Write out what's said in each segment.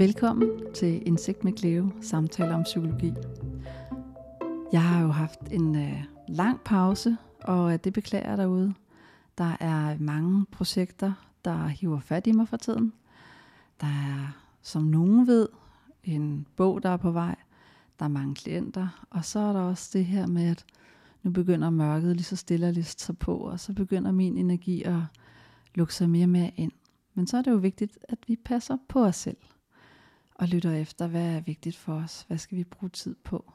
Velkommen til Indsigt med Cleo, samtaler om psykologi. Jeg har jo haft en øh, lang pause, og øh, det beklager jeg derude. Der er mange projekter, der hiver fat i mig for tiden. Der er, som nogen ved, en bog, der er på vej. Der er mange klienter, og så er der også det her med, at nu begynder mørket lige så stille at lige så på, og så begynder min energi at lukke sig mere og mere ind. Men så er det jo vigtigt, at vi passer på os selv og lytter efter, hvad er vigtigt for os, hvad skal vi bruge tid på.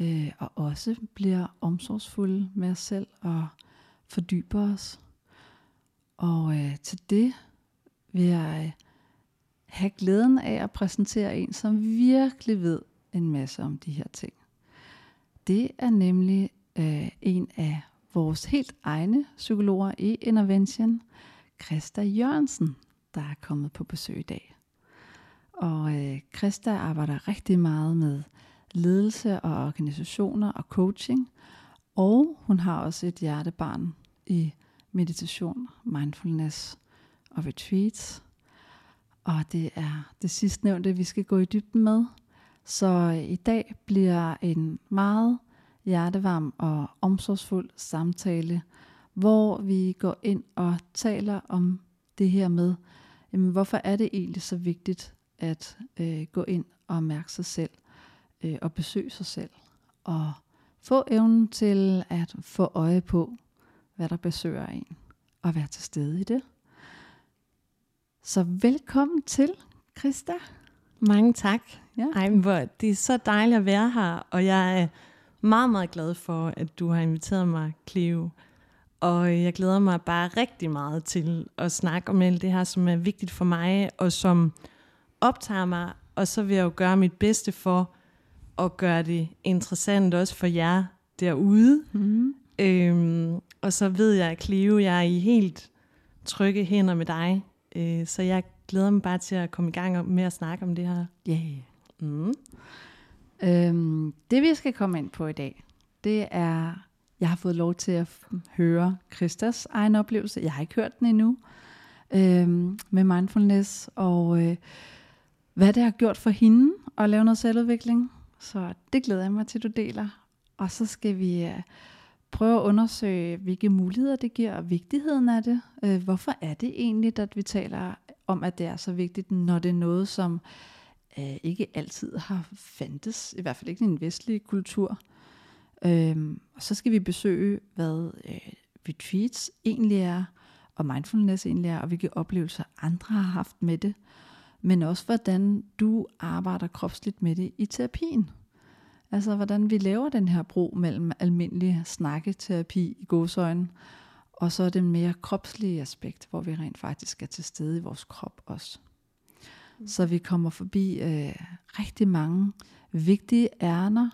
Øh, og også bliver omsorgsfulde med os selv og fordyber os. Og øh, til det vil jeg øh, have glæden af at præsentere en, som virkelig ved en masse om de her ting. Det er nemlig øh, en af vores helt egne psykologer i Intervention, Christa Jørgensen, der er kommet på besøg i dag. Og øh, Christa arbejder rigtig meget med ledelse og organisationer og coaching. Og hun har også et hjertebarn i meditation, mindfulness og retreats. Og det er det sidste nævnte, vi skal gå i dybden med. Så øh, i dag bliver en meget hjertevarm og omsorgsfuld samtale, hvor vi går ind og taler om det her med, jamen, hvorfor er det egentlig så vigtigt at øh, gå ind og mærke sig selv øh, og besøge sig selv og få evnen til at få øje på, hvad der besøger en og være til stede i det. Så velkommen til, Christa. Mange tak. Ja. Ej, hvor, det er så dejligt at være her, og jeg er meget, meget glad for, at du har inviteret mig, Cleo. Og jeg glæder mig bare rigtig meget til at snakke om alt det her, som er vigtigt for mig, og som optager mig. Og så vil jeg jo gøre mit bedste for at gøre det interessant også for jer derude. Mm. Øhm, og så ved jeg, at Cleo, jeg er i helt trygge hænder med dig. Øh, så jeg glæder mig bare til at komme i gang med at snakke om det her. Yeah. Mm. Øhm, det vi skal komme ind på i dag, det er, jeg har fået lov til at høre Christas egen oplevelse. Jeg har ikke hørt den endnu øhm, med mindfulness, og øh, hvad det har gjort for hende at lave noget selvudvikling. Så det glæder jeg mig til, du deler. Og så skal vi øh, prøve at undersøge, hvilke muligheder det giver, og vigtigheden af det. Øh, hvorfor er det egentlig, at vi taler om, at det er så vigtigt, når det er noget, som øh, ikke altid har fandtes, i hvert fald ikke i en vestlig kultur. Og så skal vi besøge, hvad retreats egentlig er, og mindfulness egentlig er, og hvilke oplevelser andre har haft med det. Men også hvordan du arbejder kropsligt med det i terapien. Altså hvordan vi laver den her bro mellem almindelig snakketerapi i godsøjne, og så den mere kropslige aspekt, hvor vi rent faktisk er til stede i vores krop også. Så vi kommer forbi øh, rigtig mange vigtige ærner,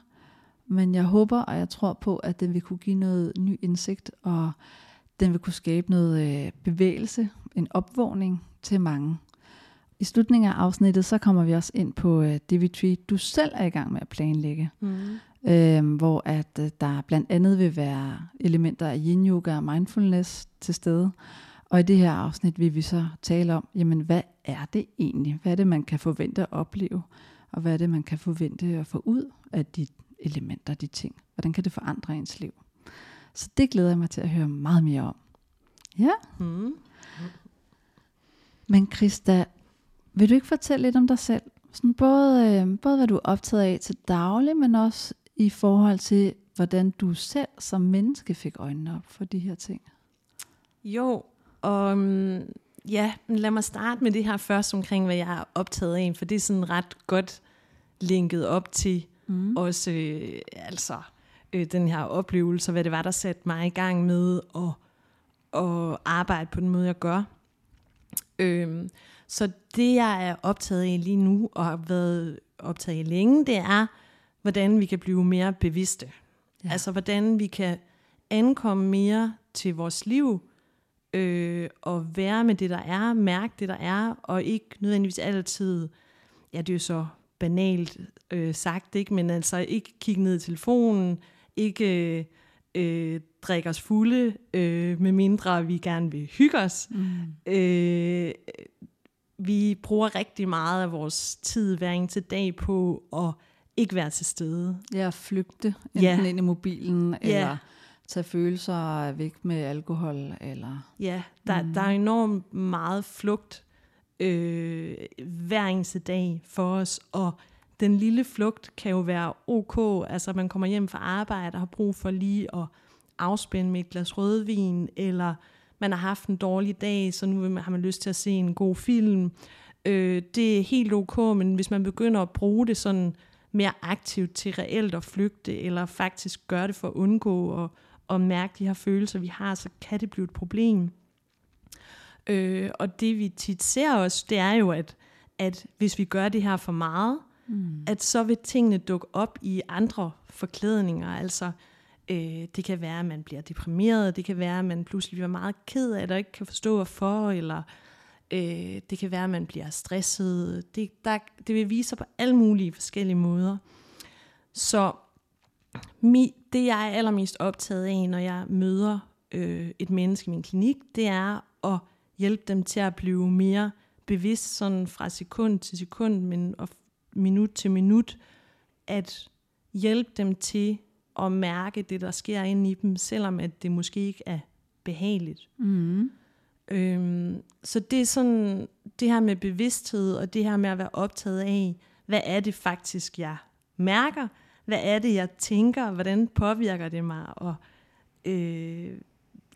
men jeg håber og jeg tror på, at den vil kunne give noget ny indsigt, og den vil kunne skabe noget øh, bevægelse, en opvågning til mange. I slutningen af afsnittet, så kommer vi også ind på øh, det retreat, du selv er i gang med at planlægge. Mm. Øh, hvor at øh, der blandt andet vil være elementer af yin yoga og mindfulness til stede. Og i det her afsnit vil vi så tale om, jamen hvad er det egentlig? Hvad er det, man kan forvente at opleve? Og hvad er det, man kan forvente at få ud af de elementer, de ting? Hvordan kan det forandre ens liv? Så det glæder jeg mig til at høre meget mere om. Ja, Mm. men Christa, vil du ikke fortælle lidt om dig selv? Sådan både, øh, både hvad du er optaget af til daglig, men også i forhold til, hvordan du selv som menneske fik øjnene op for de her ting. Jo, og um, ja, lad mig starte med det her først omkring, hvad jeg er optaget af, for det er sådan ret godt linket op til Mm. også øh, altså øh, den her oplevelse, hvad det var, der satte mig i gang med at, at arbejde på den måde, jeg gør. Øhm, så det, jeg er optaget af lige nu, og har været optaget af længe, det er, hvordan vi kan blive mere bevidste. Ja. Ja. Altså, hvordan vi kan ankomme mere til vores liv, øh, og være med det, der er, mærke det, der er, og ikke nødvendigvis altid, ja, det er jo så banalt øh, sagt, ikke? men altså ikke kigge ned i telefonen, ikke øh, øh, drikke os fulde, øh, med mindre vi gerne vil hygge os. Mm. Øh, vi bruger rigtig meget af vores tid hver eneste dag på at ikke være til stede. Ja, flygte enten Ja. ind i mobilen, Ja. eller tage følelser væk med alkohol, eller... Ja, der, mm. der er enormt meget flugt øh, hver eneste dag for os, og den lille flugt kan jo være ok, altså man kommer hjem fra arbejde og har brug for lige at afspænde med et glas rødvin, eller man har haft en dårlig dag, så nu har man lyst til at se en god film. Øh, det er helt ok, men hvis man begynder at bruge det sådan mere aktivt til reelt at flygte, eller faktisk gøre det for at undgå at, at mærke de her følelser, vi har, så kan det blive et problem. Øh, og det vi tit ser os, det er jo, at, at hvis vi gør det her for meget, mm. at så vil tingene dukke op i andre forklædninger. Altså, øh, det kan være, at man bliver deprimeret, det kan være, at man pludselig bliver meget ked af det, og ikke kan forstå hvorfor, eller øh, det kan være, at man bliver stresset. Det, der, det vil vise sig på alle mulige forskellige måder. Så mi, det, jeg er allermest optaget af, når jeg møder øh, et menneske i min klinik, det er at hjælpe dem til at blive mere bevidst sådan fra sekund til sekund, men og minut til minut, at hjælpe dem til at mærke det, der sker inde i dem, selvom at det måske ikke er behageligt. Mm. Øhm, så det er sådan, det her med bevidsthed, og det her med at være optaget af, hvad er det faktisk, jeg mærker? Hvad er det, jeg tænker? Hvordan påvirker det mig? Og øh,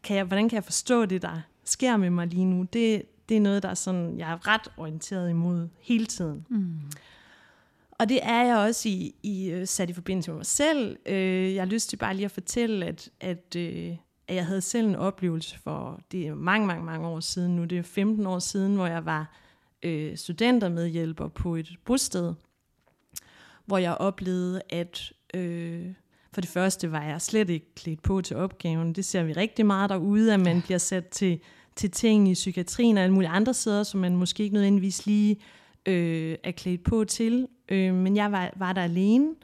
kan jeg, hvordan kan jeg forstå det, der sker med mig lige nu? Det, det er noget, der er sådan, jeg er ret orienteret imod hele tiden. Mm. Og det er jeg også i, i øh, sat i forbindelse med mig selv. Øh, jeg har lyst til bare lige at fortælle, at, at, øh, at jeg havde selv en oplevelse for, det er mange, mange, mange år siden nu, det er 15 år siden, hvor jeg var øh, studentermedhjælper på et bosted, hvor jeg oplevede, at øh, for det første var jeg slet ikke klædt på til opgaven. Det ser vi rigtig meget derude, at man bliver sat til, til ting i psykiatrien og alle mulige andre steder, som man måske ikke nødvendigvis lige øh, er klædt på til. Øh, men jeg var, var der alene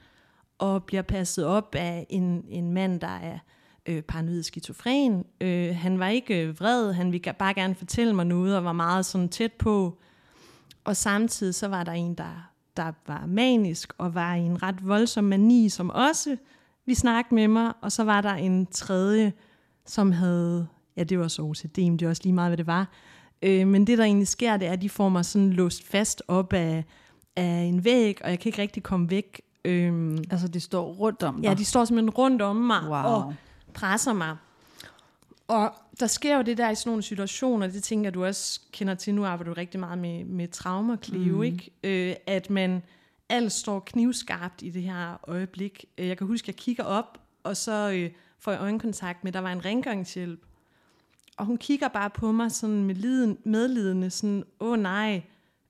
og bliver passet op af en, en mand, der er øh, paranoid skizofren. Øh, han var ikke øh, vred, han ville bare gerne fortælle mig noget og var meget sådan tæt på. Og samtidig så var der en, der, der var manisk og var i en ret voldsom mani, som også vi snakkede med mig. Og så var der en tredje, som havde, ja det var så OCD, men det var også lige meget, hvad det var. Øh, men det der egentlig sker, det er, at de får mig sådan låst fast op af, af en væg, og jeg kan ikke rigtig komme væk. Øhm, Altså, de står rundt om ja, dig. de står simpelthen rundt om mig Wow. og presser mig. Og der sker jo det der i sådan nogle situationer, det tænker jeg, du også kender til, nu arbejder du rigtig meget med, med traumer, Cleo, mm. ikke? Øh, at man alt står knivskarpt i det her øjeblik. Øh, Jeg kan huske, at jeg kigger op, og så øh, får jeg øjenkontakt med, der var en rengøringshjælp. Og hun kigger bare på mig sådan med liden, medlidende, sådan, åh nej,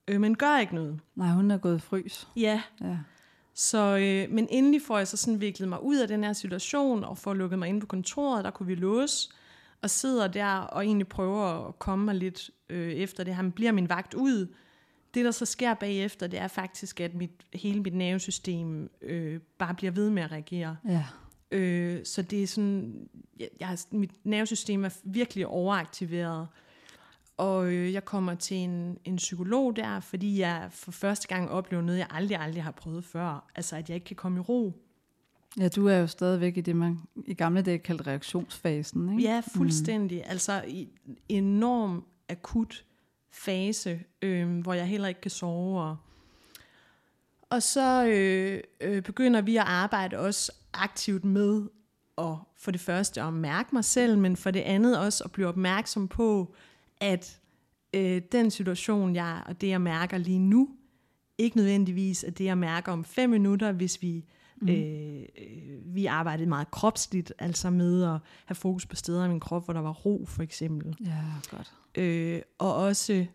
øh, men gør ikke noget. Nej, hun er gået frys. Ja, Ja. så, øh, men endelig får jeg så sådan viklet mig ud af den her situation, og får lukket mig ind på kontoret, der kunne vi låse, og sidder der og egentlig prøver at komme mig lidt øh, efter det men bliver min vagt ud. Det, der så sker bagefter, det er faktisk, at mit, hele mit nervesystem øh, bare bliver ved med at reagere. Ja. Øh, så det er sådan, jeg, jeg, har- mit nervesystem er virkelig overaktiveret. Og øh, jeg kommer til en, en psykolog der, fordi jeg for første gang oplever noget, jeg aldrig, aldrig har prøvet før. Altså, at jeg ikke kan komme i ro. ja, du er jo stadigvæk i det, man i gamle dage kaldte reaktionsfasen, ikke? Ja, fuldstændig. Mm. Altså, i en enorm akut fase, øh, hvor jeg heller ikke kan sove. Og, og så øh, øh, begynder vi at arbejde også aktivt med at for det første at mærke mig selv, men for det andet også at blive opmærksom på, at øh, den situation, jeg og det, jeg mærker lige nu, ikke nødvendigvis er det, jeg mærker om fem minutter, hvis vi, mm. øh, vi arbejdede meget kropsligt, altså med at have fokus på steder i min krop, hvor der var ro, for eksempel. Ja, godt. Øh, og også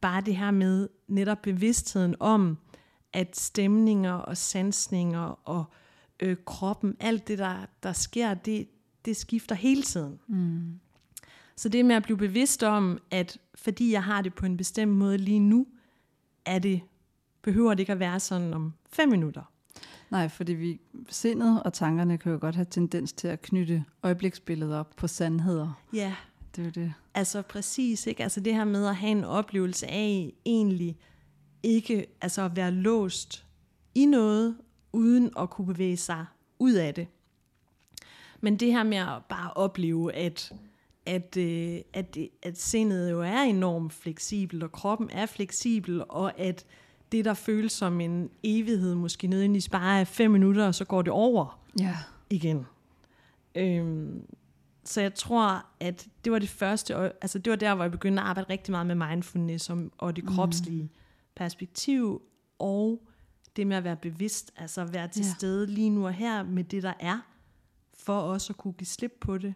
bare det her med netop bevidstheden om, at stemninger og sansninger og øh, kroppen, alt det, der, der sker, det, det skifter hele tiden. Mm. Så det med at blive bevidst om, at fordi jeg har det på en bestemt måde lige nu, er det, behøver det ikke at være sådan om fem minutter. Nej, fordi vi, sindet og tankerne kan jo godt have tendens til at knytte øjebliksbilledet op på sandheder. Ja, det er det. Altså præcis, ikke? Altså det her med at have en oplevelse af egentlig ikke altså at være låst i noget, uden at kunne bevæge sig ud af det. Men det her med at bare opleve, at, at, øh, at, at sindet jo er enormt fleksibel, og kroppen er fleksibel, og at det, der føles som en evighed, måske nødvendigvis bare er fem minutter, og så går det over Ja. igen. Øhm, så jeg tror, at det var det første, altså det var der, hvor jeg begyndte at arbejde rigtig meget med mindfulness og, og det kropslige perspektiv, og det med at være bevidst, altså være til Ja. stede lige nu og her med det, der er, for også at kunne give slip på det,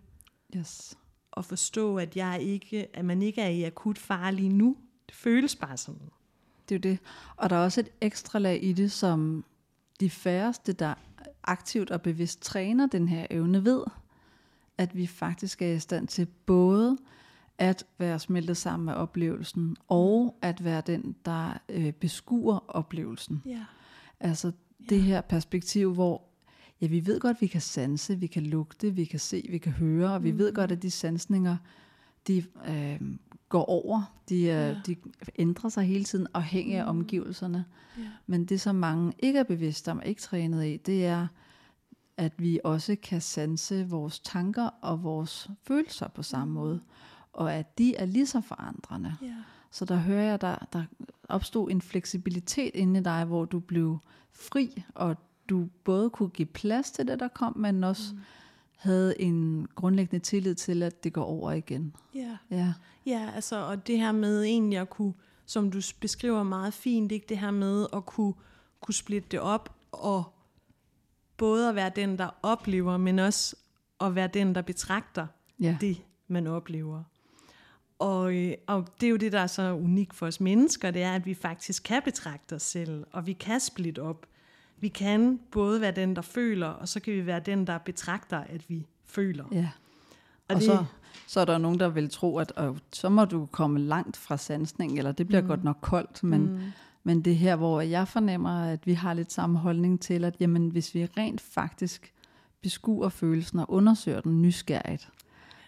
Yes. og forstå, at, jeg ikke, at man ikke er i akut fare lige nu. Det føles bare sådan. Det er jo det. Og der er også et ekstra lag i det, som de færreste, der aktivt og bevidst træner den her evne ved, at vi faktisk er i stand til både at være smeltet sammen med oplevelsen, og at være den, der øh, beskuer oplevelsen. Ja. Altså det her perspektiv, hvor ja, vi ved godt, vi kan sanse, vi kan lugte, vi kan se, vi kan høre, og vi ved godt, at de sansninger, de øh, går over, de, øh, Ja. de ændrer sig hele tiden afhængig af omgivelserne. Ja. Men det, som mange ikke er bevidste om, ikke trænet i, det er, at vi også kan sanse vores tanker og vores følelser på samme måde, og at de er lige så forandrende. Ja. Så der hører jeg, der, der opstod en fleksibilitet inde i dig, hvor du blev fri, og du både kunne give plads til det, der kom, men også mm. havde en grundlæggende tillid til, at det går over igen. Ja. Ja, Ja, altså, og det her med egentlig at kunne, som du beskriver meget fint, ikke det her med at kunne, kunne splitte det op, og både at være den, der oplever, men også at være den, der betragter ja. det, man oplever. Og, øh, og det er jo det, der er så unikt for os mennesker, det er, at vi faktisk kan betragte os selv, og vi kan splitte op. Vi kan både være den, der føler, og så kan vi være den, der betragter, at vi føler. ja. Og, Og det, så, så er der nogen, der vil tro, at øh, så må du komme langt fra sansning, eller det bliver mm. godt nok koldt, men, mm. men det er her, hvor jeg fornemmer, at vi har lidt samme holdning til, at jamen, hvis vi rent faktisk beskuer følelsen og undersøger den nysgerrigt,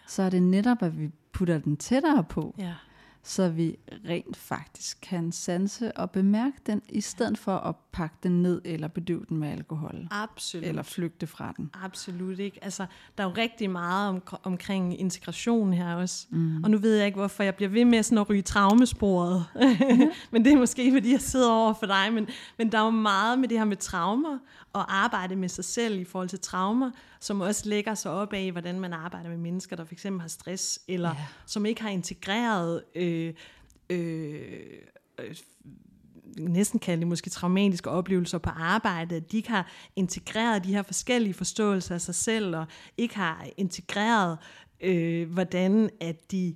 så er det netop, at vi putter den tættere på, ja. så vi rent faktisk kan sanse og bemærke den, i stedet for at pakke den ned eller bedøve den med alkohol, Absolut. eller flygte fra den. Absolut ikke. Altså, der er jo rigtig meget om, omkring integration her også. Mm. Og nu ved jeg ikke, hvorfor jeg bliver ved med sådan at ryge traumesporet. men det er måske, fordi jeg sidder over for dig. Men, men der er jo meget med det her med traumer, og arbejde med sig selv i forhold til traumer, som også lægger sig op af, hvordan man arbejder med mennesker, der fx har stress, eller Ja. som ikke har integreret øh, øh, øh, næsten kalde det måske traumatiske oplevelser på arbejdet, at de ikke har integreret de her forskellige forståelser af sig selv, og ikke har integreret, øh, hvordan at de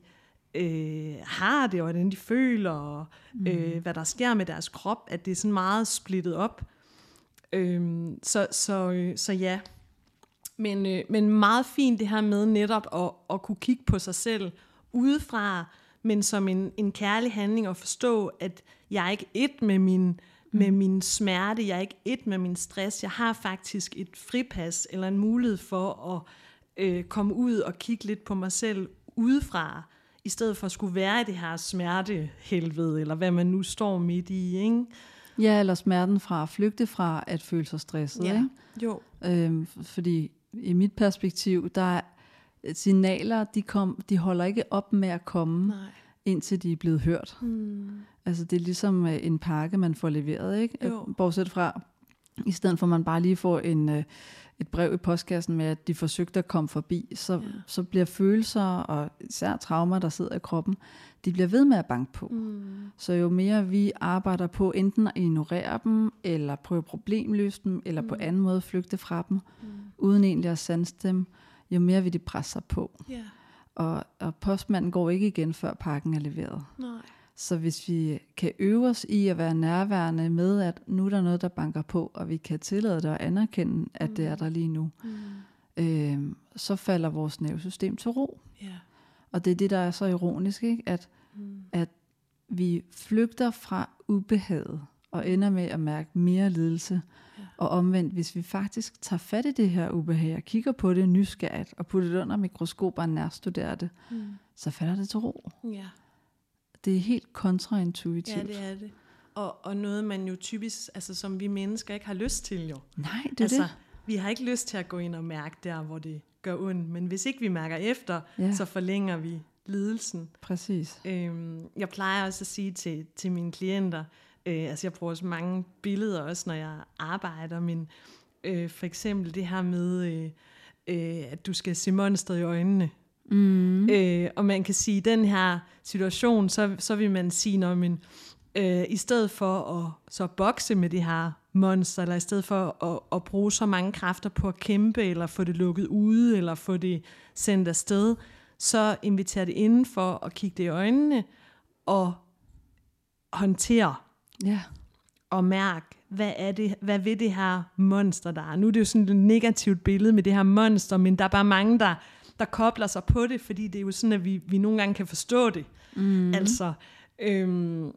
øh, har det, og hvordan de føler, og øh, hvad der sker med deres krop, at det er sådan meget splittet op. Øh, så, så, øh, så ja, men, øh, men meget fint det her med netop at, at kunne kigge på sig selv udefra, men som en, en kærlig handling at forstå, at jeg er ikke et med min, med min smerte, jeg er ikke et med min stress, jeg har faktisk et fripas eller en mulighed for at øh, komme ud og kigge lidt på mig selv udefra, i stedet for at skulle være i det her smertehelvede, eller hvad man nu står midt i, ikke? Ja, eller smerten fra at flygte fra at føle sig stresset. Ikke? Jo. Øhm, fordi i mit perspektiv, der er signaler, de, kom, de holder ikke op med at komme, Nej. indtil de er blevet hørt. Hmm. Altså det er ligesom øh, en pakke, man får leveret, ikke? Jo. Øh, Bortset fra, i stedet for at man bare lige får en, øh, et brev i postkassen med, at de forsøgte at komme forbi, så, Ja. så bliver følelser og især traumer, der sidder i kroppen, de bliver ved med at banke på. Mm. Så jo mere vi arbejder på enten at ignorere dem, eller prøve at problemløse dem, eller på anden måde flygte fra dem, Mm. uden egentlig at sanse dem, jo mere vil de presse sig på. Ja. Og, og postmanden går ikke igen, før pakken er leveret. Nej. Så hvis vi kan øve os i at være nærværende med, at nu er der noget, der banker på, og vi kan tillade det og anerkende, at det er der lige nu, Mm. øh, så falder vores nervesystem til ro. Ja. Og det er det, der er så ironisk, ikke? At, Mm. at vi flygter fra ubehaget og ender med at mærke mere lidelse, Ja. Og omvendt, hvis vi faktisk tager fat i det her ubehag og kigger på det nysgerrigt og putter det under mikroskop og nærstuderer det, Mm. så falder det til ro. Ja. Det er helt kontraintuitivt. ja, det er det. Og, og noget, man jo typisk, altså som vi mennesker ikke har lyst til jo. Nej, det er altså, det. vi har ikke lyst til at gå ind og mærke der, hvor det gør ondt. Men hvis ikke vi mærker efter, Ja. så forlænger vi lidelsen. Præcis. Øhm, jeg plejer også at sige til, til mine klienter, øh, altså jeg bruger også mange billeder også, når jeg arbejder, men øh, for eksempel det her med, øh, øh, at du skal se monstret i øjnene. Mm. Øh, og man kan sige, at i den her situation, så, så vil man sige, når man, øh, i stedet for at så bokse med det her monster, eller i stedet for at, at bruge så mange kræfter på at kæmpe, eller få det lukket ude, eller få det sendt afsted, så inviterer det indenfor og kigge det i øjnene, og håndtere Ja. og mærke, hvad er det, hvad vil det her monster, der er. Nu er det jo sådan et negativt billede med det her monster, men der er bare mange, der, der kobler sig på det, fordi det er jo sådan, at vi, vi nogle gange kan forstå det. Mm. Altså, øhm,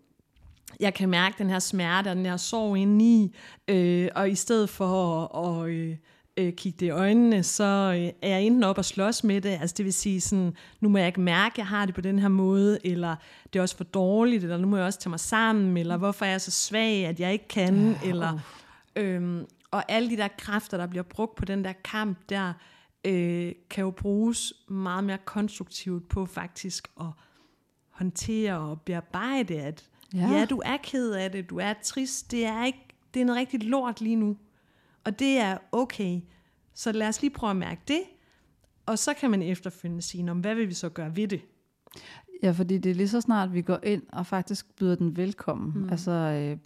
jeg kan mærke den her smerte og den her sorg indeni, øh, og i stedet for at, at øh, øh, kigge det i øjnene, så øh, er jeg enten op og slås med det, altså det vil sige sådan, nu må jeg ikke mærke, at jeg har det på den her måde, eller det er også for dårligt, eller nu må jeg også tage mig sammen, eller hvorfor er jeg så svag, at jeg ikke kan, ja, eller øhm, og alle de der kræfter, der bliver brugt på den der kamp der, øh, kan jo bruges meget mere konstruktivt på faktisk at håndtere og bearbejde, at Ja. ja. du er ked af det, du er trist, det er ikke, det er noget rigtig lort lige nu. Og det er okay. Så lad os lige prøve at mærke det, og så kan man efterfølgende sige, "Nå, men hvad vil vi så gøre ved det? Ja, fordi det er lige så snart, vi går ind og faktisk byder den velkommen. Mm. Altså, øh,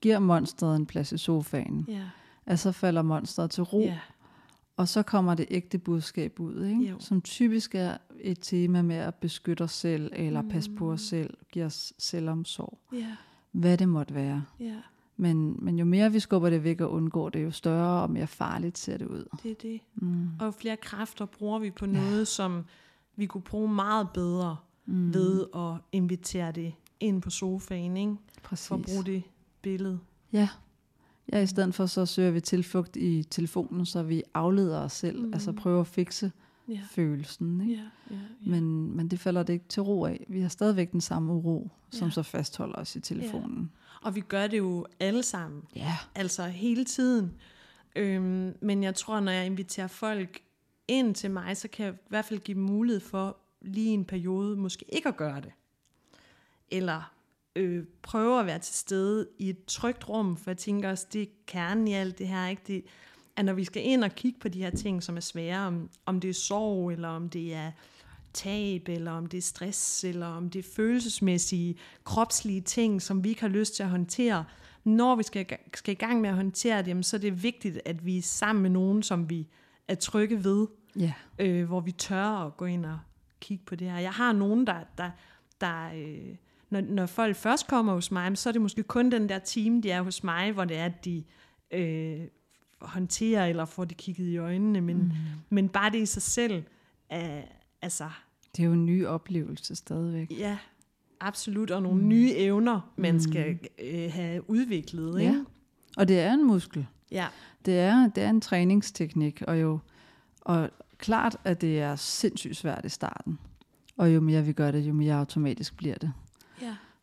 giver monstret en plads i sofaen. Ja. Altså falder monstret til ro. Ja. Og så kommer det ægte budskab ud, ikke? Jo. som typisk er et tema med at beskytte os selv, eller mm. passe på os selv, give os selvomsorg. Ja. Hvad det måtte være. Ja. Men, men jo mere vi skubber det væk og undgår det, jo større og mere farligt ser det ud. Det er det. Mm. Og jo flere kræfter bruger vi på noget, som vi kunne bruge meget bedre mm. ved at invitere det ind på sofaen, ikke? Præcis. for at bruge det billede. Ja. Ja, i stedet for så søger vi tilflugt i telefonen, så vi afleder os selv, mm. altså prøver at fikse Ja. følelsen. Ikke? Ja, ja, ja. Men, men det falder det ikke til ro af. Vi har stadigvæk den samme uro, som Ja. så fastholder os i telefonen. Og vi gør det jo alle sammen. Ja. Altså hele tiden. Øhm, men jeg tror, når jeg inviterer folk ind til mig, så kan jeg i hvert fald give dem mulighed for lige en periode måske ikke at gøre det. Eller øh, prøve at være til stede i et trygt rum, for jeg tænker også, det er kernen i alt det her, ikke? Det, at når vi skal ind og kigge på de her ting, som er svære, om, om det er sorg, eller om det er tab, eller om det er stress, eller om det er følelsesmæssige, kropslige ting, som vi ikke har lyst til at håndtere. Når vi skal, skal i gang med at håndtere dem, så er det vigtigt, at vi er sammen med nogen, som vi er trygge ved, Ja. øh, hvor vi tør at gå ind og kigge på det her. Jeg har nogen, der, der, der øh, når, når folk først kommer hos mig, så er det måske kun den der time, de er hos mig, hvor det er, at de øh, håndterer eller får det kigget i øjnene, men, mm. men bare det i sig selv, er, altså, Det er jo en ny oplevelse stadigvæk. ja, absolut, og nogle mm. nye evner, man skal øh, have udviklet. Ikke? Ja. Og det er en muskel. ja. Det er, det er en træningsteknik, og jo og klart, at det er sindssygt svært i starten. Og jo mere vi gør det, jo mere automatisk bliver det.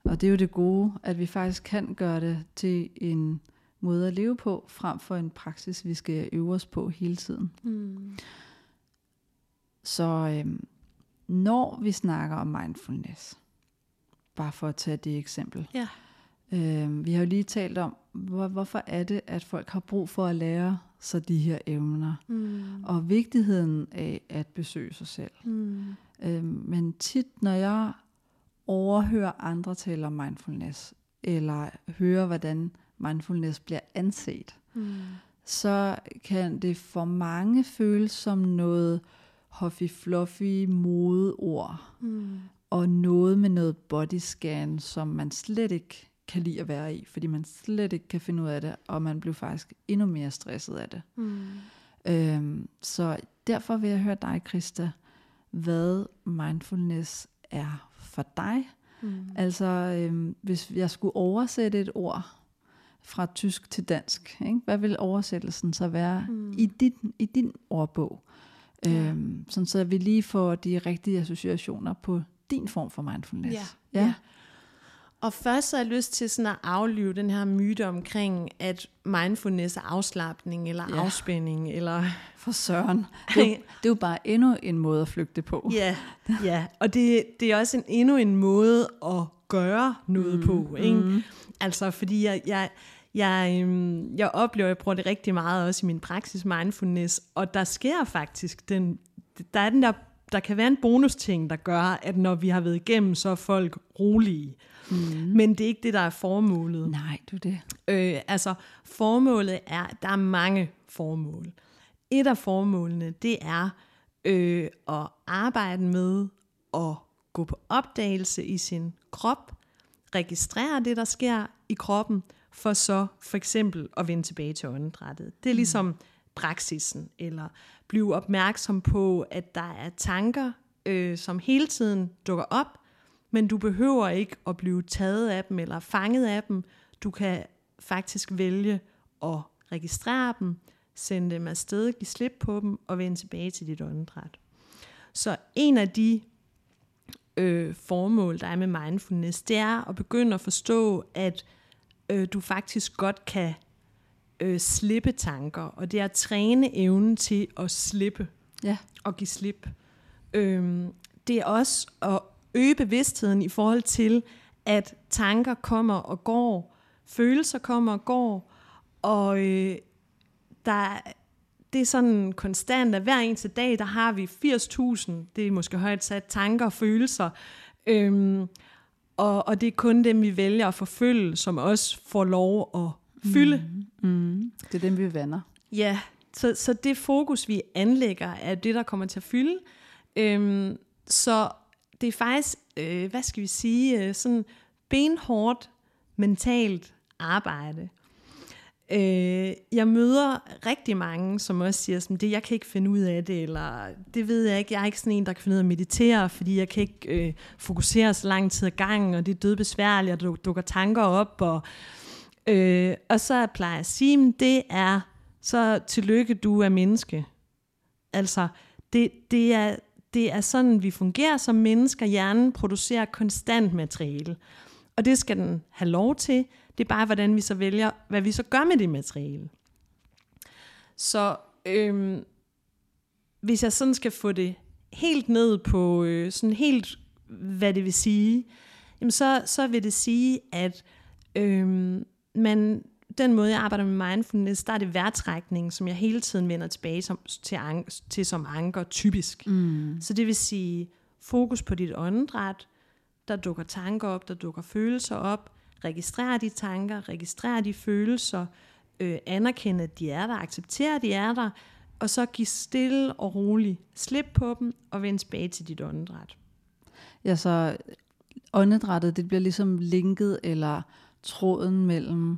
Og det er jo det gode, at vi faktisk kan gøre det til en måde at leve på, frem for en praksis, vi skal øve os på hele tiden. Mm. Så øhm, når vi snakker om mindfulness, bare for at tage det eksempel, Ja. øhm, vi har jo lige talt om, hvor, hvorfor er det, at folk har brug for at lære sig de her evner, Mm. og vigtigheden af at besøge sig selv. Mm. Øhm, men tit, når jeg overhører andre tale om mindfulness, eller hører, hvordan mindfulness bliver anset, Mm. så kan det for mange føles som noget huffy-fluffy modeord, Mm. og noget med noget bodyscan, som man slet ikke kan lide at være i, fordi man slet ikke kan finde ud af det, og man bliver faktisk endnu mere stresset af det. Mm. Øhm, så derfor vil jeg høre dig, Christa, hvad mindfulness er for dig. Mm. Altså, øhm, hvis jeg skulle oversætte et ord, fra tysk til dansk. Ikke? Hvad vil oversættelsen så være mm. i, din, i din ordbog? Ja. Øhm, sådan så vi lige får de rigtige associationer på din form for mindfulness. Ja. ja. ja. Og først så har jeg lyst til sådan at aflive den her myte omkring, at mindfulness er afslappning eller ja. afspænding. Eller For søren. Det, er, det er jo bare endnu en måde at flygte på. Ja, ja. og det, det er også en, endnu en måde at gøre noget mm, på. Ikke? Mm. Altså fordi jeg, jeg, jeg, øhm, jeg oplever, at jeg bruger det rigtig meget også i min praksis mindfulness, og der sker faktisk den, der er den der, der kan være en bonusting, der gør, at når vi har været igennem, så er folk rolige. Mm. Men det er ikke det, der er formålet. Nej, du det. Øh, altså, formålet er, der er mange formål. Et af formålene, det er øh, at arbejde med at gå på opdagelse i sin krop, registrere det, der sker i kroppen, for så for eksempel at vende tilbage til åndedrættet. Det er ligesom mm praksisen, eller blive opmærksom på, at der er tanker, øh, som hele tiden dukker op, men du behøver ikke at blive taget af dem eller fanget af dem. Du kan faktisk vælge at registrere dem, sende dem afsted, give slip på dem og vende tilbage til dit åndedræt. Så en af de øh, formål, der er med mindfulness, det er at begynde at forstå, at øh, du faktisk godt kan øh, slippe tanker, og det er at træne evnen til at slippe ja. og give slip. Øh, det er også at øge bevidstheden i forhold til, at tanker kommer og går, følelser kommer og går, og øh, der, det er sådan konstant, at hver eneste dag, der har vi 80.000, det er måske højt sat, tanker og følelser, øhm, og, og det er kun dem, vi vælger at forfølge, som også får lov at fylde. Mm. Mm. Det er dem, vi vander. Ja, så, så det fokus, vi anlægger, er det, der kommer til at fylde. Øhm, så det er faktisk, øh, hvad skal vi sige, øh, sådan benhårdt mentalt arbejde. Øh, jeg møder rigtig mange, som også siger, sådan, det jeg kan ikke finde ud af det, eller det ved jeg ikke, jeg er ikke sådan en, der kan finde ud af at meditere, fordi jeg kan ikke øh, fokusere så lang tid ad gangen, og det er dødbesværligt, og du dukker tanker op, og, øh, Øh, og så plejer jeg at sige, det er så tillykke, du er menneske. Altså, det, det, er, det er sådan, vi fungerer som mennesker. Hjernen producerer konstant materiale. Og det skal den have lov til. Det er bare, hvordan vi så vælger, hvad vi så gør med det materiale. Så øhm, hvis jeg sådan skal få det helt ned på øh, sådan helt, hvad det vil sige, jamen så, så vil det sige, at øhm, man, den måde, jeg arbejder med mindfulness, der er det værtrækning, som jeg hele tiden vender tilbage som, til, an, til som anker, typisk. Mm. Så det vil sige, fokus på dit åndedræt, der dukker tanker op, der dukker følelser op, registrer de tanker, registrer de følelser, øh, anerkende, at de er der, acceptere, at de er der, og så give stille og roligt slip på dem og vende tilbage til dit åndedræt. Ja, så åndedrættet, det bliver ligesom linket eller tråden mellem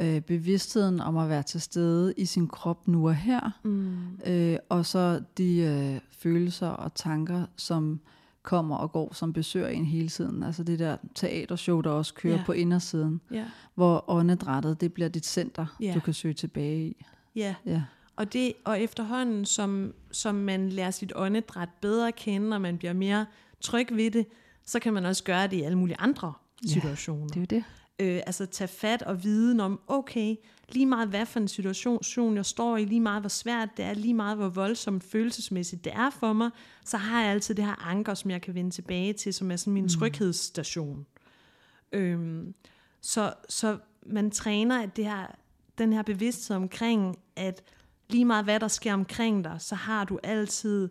øh, bevidstheden om at være til stede i sin krop nu og her, mm. øh, og så de øh, følelser og tanker, som kommer og går, som besøger en hele tiden. Altså det der teatershow, der også kører yeah. på indersiden, yeah. hvor åndedrættet, det bliver dit center, yeah. du kan søge tilbage i. Ja, ja. Og, det, og efterhånden, som, som man lærer sit åndedræt bedre at kende, og man bliver mere tryg ved det, så kan man også gøre det i alle mulige andre situationer. Ja, det er jo det øh, altså tage fat og viden om, okay, lige meget hvad for en situation jeg står i, lige meget hvor svært det er, lige meget hvor voldsomt følelsesmæssigt det er for mig, så har jeg altid det her anker, som jeg kan vende tilbage til, som er sådan min mm. tryghedsstation. Øhm, så, så man træner at det her, den her bevidsthed omkring, at lige meget hvad der sker omkring dig, så har du altid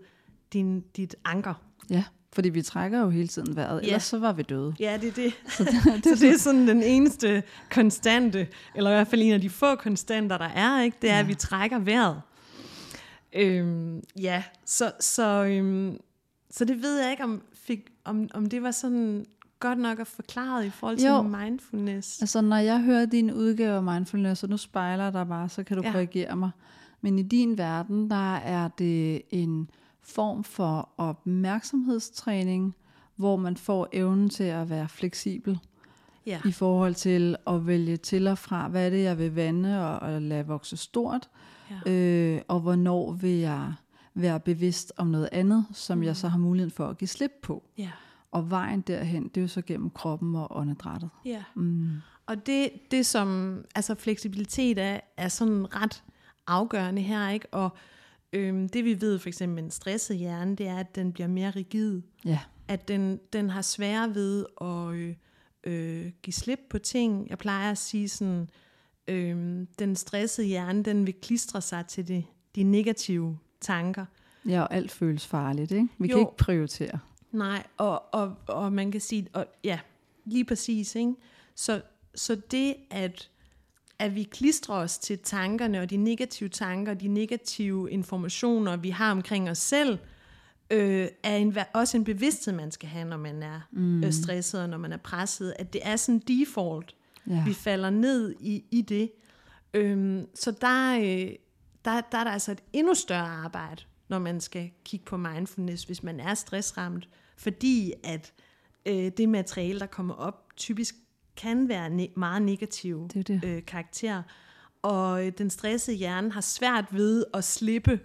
din, dit anker. Ja. Fordi vi trækker jo hele tiden vejret, ja. ellers så var vi døde. Ja, det er det. Så det, det, så det er sådan den eneste konstante, eller i hvert fald en af de få konstanter, der er, ikke? det er, ja. at vi trækker vejret. Øhm, ja, så, så, øhm, så det ved jeg ikke, om, fik, om, om det var sådan godt nok at forklare i forhold til jo. mindfulness. Altså, når jeg hører din udgave af mindfulness, og nu spejler der bare, så kan du ja. korrigere mig. Men i din verden, der er det en form for opmærksomhedstræning, hvor man får evnen til at være fleksibel. Ja. i forhold til at vælge til og fra, hvad er det, jeg vil vande og, og lade vokse stort, Ja. øh, og hvornår vil jeg være bevidst om noget andet, som Mm. jeg så har muligheden for at give slip på. ja. Og vejen derhen, det er jo så gennem kroppen og åndedrættet. Ja. Mm. Og det, det som, altså fleksibilitet er, er sådan ret afgørende her, ikke? Og øhm, det vi ved for eksempel med en stresset hjerne, det er, at den bliver mere rigid. Ja, At den, den har sværere ved at øh, øh, give slip på ting. Jeg plejer at sige sådan, øh, den stressede hjerne, den vil klistre sig til det, de negative tanker. ja og alt føles farligt, ikke? Vi kan Jo. ikke prioritere. Nej, og, og, og man kan sige, og, ja, lige præcis, ikke? Så, så det, at, at vi klistrer os til tankerne, og de negative tanker, de negative informationer, vi har omkring os selv, øh, er en, også en bevidsthed, man skal have, når man er mm. øh, stresset, og når man er presset, at det er sådan default, Ja. vi falder ned i, i det. Øhm, så der, øh, der, der er der altså et endnu større arbejde, når man skal kigge på mindfulness, hvis man er stressramt, fordi at øh, det materiale, der kommer op, typisk kan være ne- meget negative Det det. Øh, karakter. Og øh, den stressede hjerne har svært ved at slippe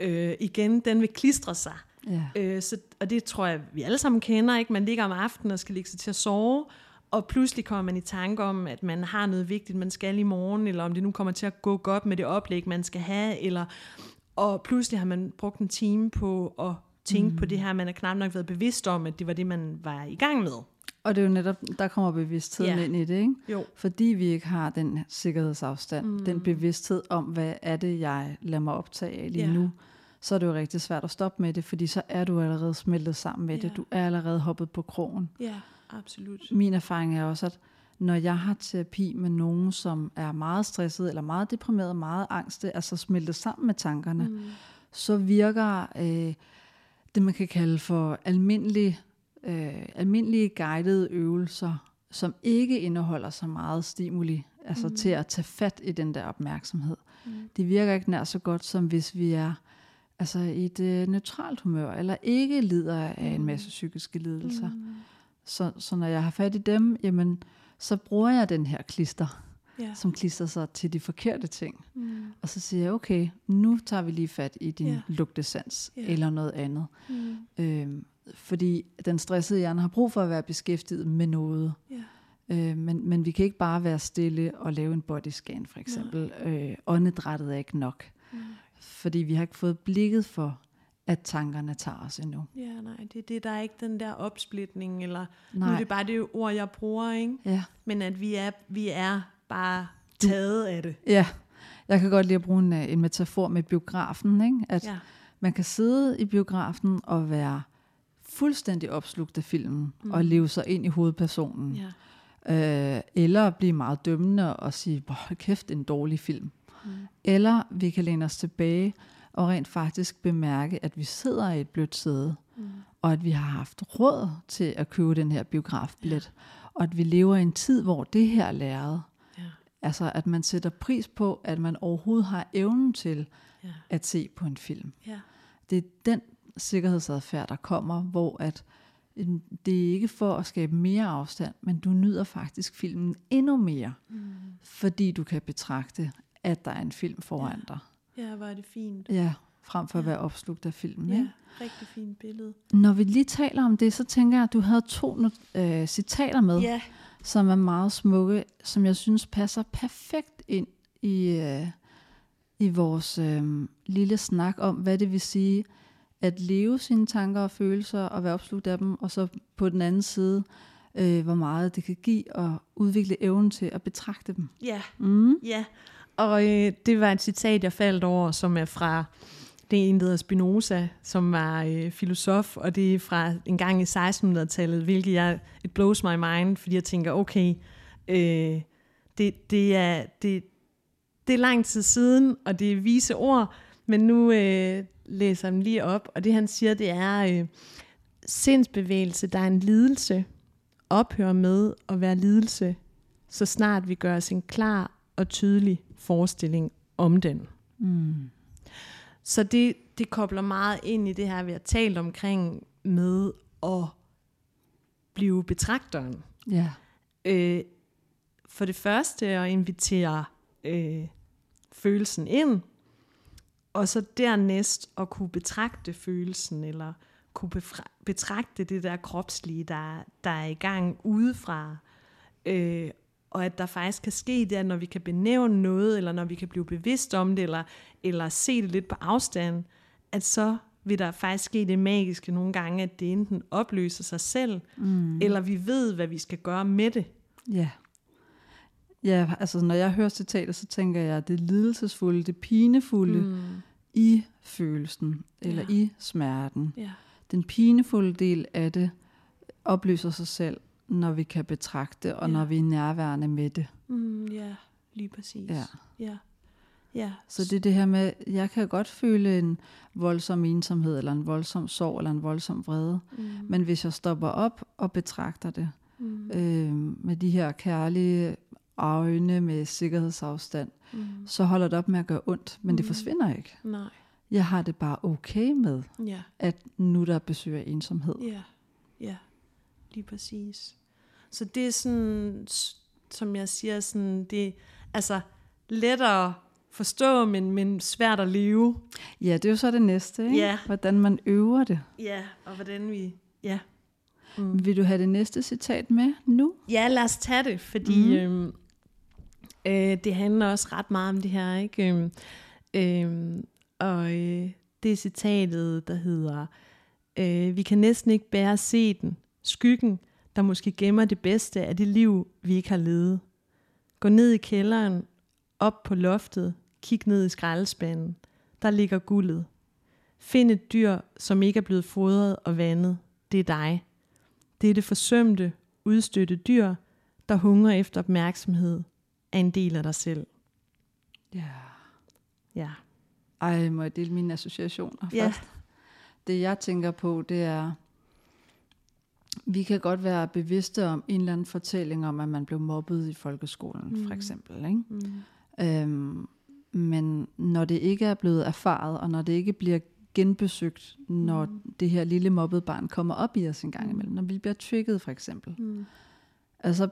øh, igen. Den vil klistre sig. Ja. Øh, så, og det tror jeg, vi alle sammen kender. ikke. Man ligger om aftenen og skal ligge sig til at sove, og pludselig kommer man i tanke om, at man har noget vigtigt, man skal i morgen, eller om det nu kommer til at gå godt med det oplæg, man skal have, eller, og pludselig har man brugt en time på at tænke mm. på det her, man har knap nok været bevidst om, at det var det, man var i gang med. Og det er jo netop, der kommer bevidstheden Ja. ind i det, ikke? Jo. Fordi vi ikke har den sikkerhedsafstand, mm. den bevidsthed om, hvad er det, jeg lader mig optage af lige Ja. nu, så er det jo rigtig svært at stoppe med det, fordi så er du allerede smeltet sammen med Ja. det. Du er allerede hoppet på krogen. Ja, absolut. Min erfaring er også, at når jeg har terapi med nogen, som er meget stresset, eller meget deprimeret, meget angste, altså smeltet sammen med tankerne, mm. så virker øh, det, man kan kalde for almindelige, øh, almindelige guidede øvelser, som ikke indeholder så meget stimuli, altså mm. til at tage fat i den der opmærksomhed. Mm. Det virker ikke nær så godt, som hvis vi er altså i et øh, neutralt humør, eller ikke lider af en masse psykiske lidelser. Mm. Så, så når jeg har fat i dem, jamen, så bruger jeg den her klister, Ja. som klister sig til de forkerte ting. Mm. Og så siger jeg, okay, nu tager vi lige fat i din yeah. lugtesans yeah. eller noget andet. Mm. Øhm, fordi den stressede hjerne har brug for at være beskæftiget med noget. Ja. Øh, men, men vi kan ikke bare være stille og lave en bodyscan for eksempel. Øh, åndedrættet er ikke nok. Mm. Fordi vi har ikke fået blikket for, at tankerne tager os endnu. Ja, nej, det er det, der er ikke den der opsplitning, eller nu Nej. er det bare det ord, jeg bruger, ikke? Ja. Men at vi er, vi er bare taget af det. ja, jeg kan godt lide at bruge en, øh, en metafor med biografen. Ikke? At Ja. man kan sidde i biografen og være fuldstændig opslugt af filmen, mm. og leve sig ind i hovedpersonen. ja. Øh, eller blive meget dømmende og sige, hvor kæft, en dårlig film. Mm. Eller vi kan læne os tilbage og rent faktisk bemærke, at vi sidder i et blødt sæde, mm. og at vi har haft råd til at købe den her biografbillet, ja. og at vi lever i en tid, hvor det her læret, Ja. altså at man sætter pris på, at man overhovedet har evnen til Ja. at se på en film. Ja. Det er den sikkerhedsadfærd, der kommer, hvor at øhm, det er ikke for at skabe mere afstand, men du nyder faktisk filmen endnu mere, mm. fordi du kan betragte, at der er en film foran dig. ja, hvor er det fint. Ja, frem for at være opslugt af filmen. Ja, Ikke? rigtig fint billede. Når vi lige taler om det, så tænker jeg, at du havde to øh, citater med, Ja, som er meget smukke, som jeg synes passer perfekt ind i, øh, i vores øh, lille snak om, hvad det vil sige at leve sine tanker og følelser og være opslugt af dem, og så på den anden side, øh, hvor meget det kan give at udvikle evnen til at betragte dem. ja, Mm. ja. Og øh, det var et citat, jeg faldt over, som er fra det er en, der hedder Spinoza, som var øh, filosof, og det er fra en gang i 1600-tallet, hvilket jeg, it blows my mind, fordi jeg tænker, okay, øh, det, det, er, det, det er lang tid siden, og det er vise ord, men nu øh, læser dem lige op, og det han siger, det er, øh, sindsbevægelse, der er en lidelse, ophører med at være lidelse, så snart vi gør os en klar og tydelig forestilling om den. Mm. Så det, det kobler meget ind i det her, vi har talt omkring med at blive betragteren. Ja. øh, for det første at invitere øh, følelsen ind, og så dernæst at kunne betragte følelsen, eller kunne betragte det der kropslige, der, der er i gang udefra. Øh, og at der faktisk kan ske det, at når vi kan benævne noget, eller når vi kan blive bevidst om det, eller, eller se det lidt på afstand, at så vil der faktisk ske det magiske nogle gange, at det enten opløser sig selv, mm. eller vi ved, hvad vi skal gøre med det. Ja. Ja, altså når jeg hører citater, så tænker jeg, at det lidelsesfulde, det pinefulde mm. I følelsen, eller ja. i smerten. Ja. Den pinefulde del af det opløser sig selv, når vi kan betragte, og ja. når vi er nærværende med det. Mm, ja, lige præcis. Ja. ja. Ja. Så det er det her med, jeg kan godt føle en voldsom ensomhed, eller en voldsom sorg, eller en voldsom vrede. Mm. Men hvis jeg stopper op og betragter det, mm. øh, med de her kærlige øjne med sikkerhedsafstand, mm. så holder det op med at gøre ondt, men mm. det forsvinder ikke. Nej. Jeg har det bare okay med, ja. at nu der besøger ensomhed. Ja, ja, lige præcis. Så det er sådan, som jeg siger, sådan, det altså lettere forstå, men, men svært at leve. Ja, det er jo så det næste, ikke? Ja. hvordan man øver det. Ja, og hvordan vi... Ja. Mm. Vil du have det næste citat med nu? Ja, lad os tage det, fordi mm. øhm, øh, det handler også ret meget om det her. ikke? Øh, øhm, og øh, det er citatet, der hedder, øh, vi kan næsten ikke bære at se den, skyggen, der måske gemmer det bedste af det liv, vi ikke har levet. Gå ned i kælderen, op på loftet, kig ned i skraldespanden. Der ligger guldet. Find et dyr, som ikke er blevet fodret og vandet. Det er dig. Det er det forsømte, udstøtte dyr, der hungrer efter opmærksomhed, er en del af dig selv. Ja. Ja. Ej, må jeg dele mine associationer ja. først? Det jeg tænker på, det er, vi kan godt være bevidste om en eller anden fortælling om, at man blev mobbet i folkeskolen, mm. for eksempel. Ikke? Mm. Øhm, men når det ikke er blevet erfaret, og når det ikke bliver genbesøgt, når mm. det her lille mobbede barn kommer op i os en gang imellem, når vi bliver trigget for eksempel, mm. altså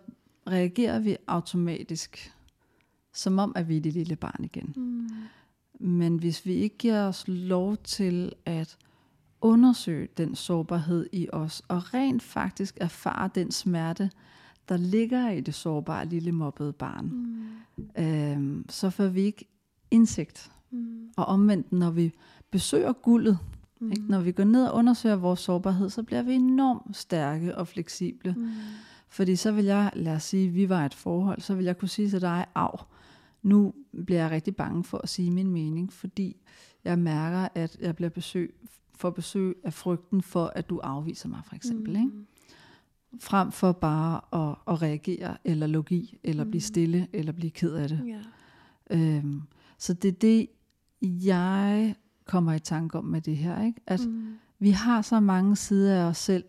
reagerer vi automatisk, som om at vi er det lille barn igen. Mm. Men hvis vi ikke giver os lov til at undersøge den sårbarhed i os, og rent faktisk erfare den smerte, der ligger i det sårbare lille mobbede barn, mm. øhm, så får vi ikke indsigt. Mm. Og omvendt, når vi besøger guldet, mm. ikke? når vi går ned og undersøger vores sårbarhed, så bliver vi enormt stærke og fleksible. Mm. Fordi så vil jeg, lad os sige, vi var et forhold, så vil jeg kunne sige til dig, af, nu bliver jeg rigtig bange for at sige min mening, fordi jeg mærker, at jeg bliver besøg, for besøg af frygten for, at du afviser mig, for eksempel. Mm. Ikke? Frem for bare at, at reagere, eller lukke i, eller mm. blive stille, eller blive ked af det. Yeah. Øhm, så det er det, jeg kommer i tanke om med det her. Ikke? At mm. vi har så mange sider af os selv,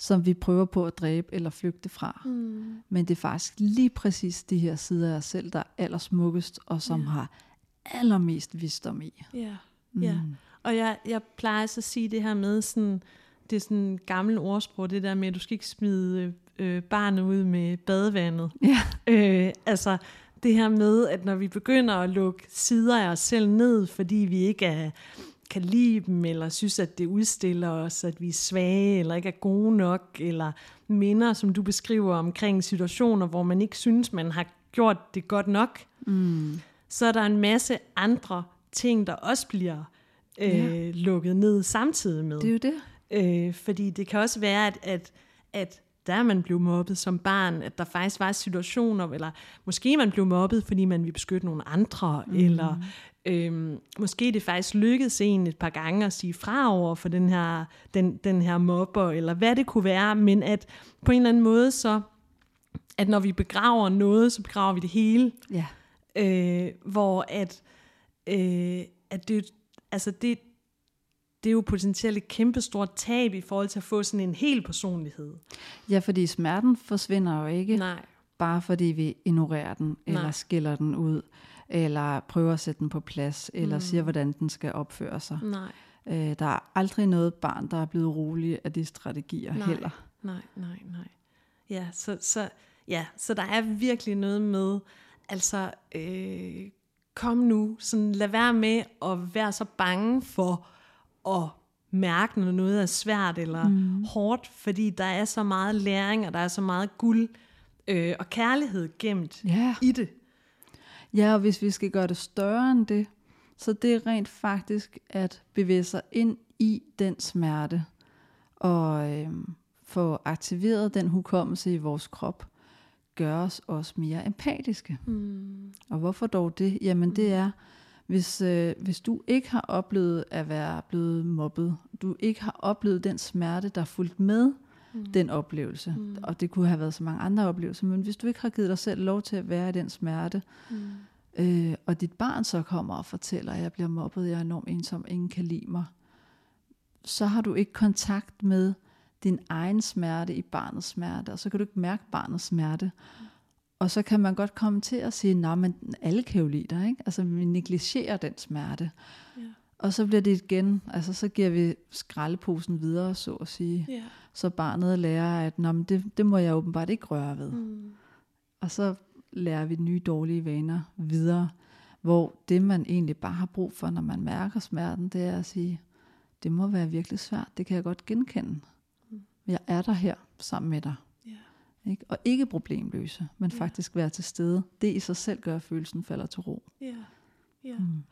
som vi prøver på at dræbe eller flygte fra. Mm. Men det er faktisk lige præcis de her sider af os selv, der er allersmukkest, og som yeah. har allermest visdom i. Ja, mm. yeah. og jeg, jeg plejer så at sige det her med sådan, det er sådan en gammel ordsprog, det der med, at du skal ikke smide øh, barnet ud med badevandet. Ja. Øh, altså det her med, at når vi begynder at lukke sider af os selv ned, fordi vi ikke er, kan lide dem, eller synes, at det udstiller os, at vi er svage, eller ikke er gode nok, eller minder, som du beskriver omkring situationer, hvor man ikke synes, man har gjort det godt nok, mm. så er der en masse andre ting, der også bliver øh, ja. lukket ned samtidig med. Det er jo det. Øh, fordi det kan også være, at, at, at der man blev mobbet som barn, at der faktisk var situationer, eller måske man blev mobbet, fordi man ville beskytte nogle andre, mm. eller øhm, måske det faktisk lykkedes en et par gange at sige fra over for den her, den, den her mobber, eller hvad det kunne være, men at på en eller anden måde så, at når vi begraver noget, så begraver vi det hele. Ja. Øh, hvor at, øh, at det, altså det, det er jo potentielt et kæmpestort tab i forhold til at få sådan en hel personlighed. Ja, fordi smerten forsvinder jo ikke. Nej. Bare fordi vi ignorerer den, eller Nej. skiller den ud, eller prøver at sætte den på plads, eller mm. siger, hvordan den skal opføre sig. Nej. Øh, der er aldrig noget barn, der er blevet rolig af de strategier nej. heller. Nej, nej, nej. Ja, så, så ja, så der er virkelig noget med, altså, øh, kom nu, sådan lad være med at være så bange for at mærke, når noget er svært eller mm. hårdt, fordi der er så meget læring, og der er så meget guld øh, og kærlighed gemt Ja. i det. Ja, og hvis vi skal gøre det større end det, så det er rent faktisk at bevæge sig ind i den smerte og øhm, få aktiveret den hukommelse i vores krop, gør os også mere empatiske. Mm. Og hvorfor dog det? Jamen det er, hvis, øh, hvis du ikke har oplevet at være blevet mobbet, du ikke har oplevet den smerte, der er fulgt med mm. Den oplevelse, mm. og det kunne have været så mange andre oplevelser, men hvis du ikke har givet dig selv lov til at være i den smerte, Mm. øh, og dit barn så kommer og fortæller, at jeg bliver mobbet, jeg er enormt ensom, ingen kan lide mig, så har du ikke kontakt med din egen smerte i barnets smerte, og så kan du ikke mærke barnets smerte. Og så kan man godt komme til at sige, nej, men alle kan jo lide dig, ikke? Altså, vi negligerer den smerte. Ja. Og så bliver det igen, altså så giver vi skraldeposen videre, så at sige. Ja. Så barnet lærer, at Nå, men det, det må jeg åbenbart ikke røre ved. Mm. Og så lærer vi nye dårlige vaner videre, hvor det man egentlig bare har brug for, når man mærker smerten, det er at sige, det må være virkelig svært, det kan jeg godt genkende. Mm. Jeg er der her sammen med dig. Ja. Ikke? Og ikke problemløse, men faktisk være til stede. Det i sig selv gør, at følelsen falder til ro. Ja. Ja. Mm.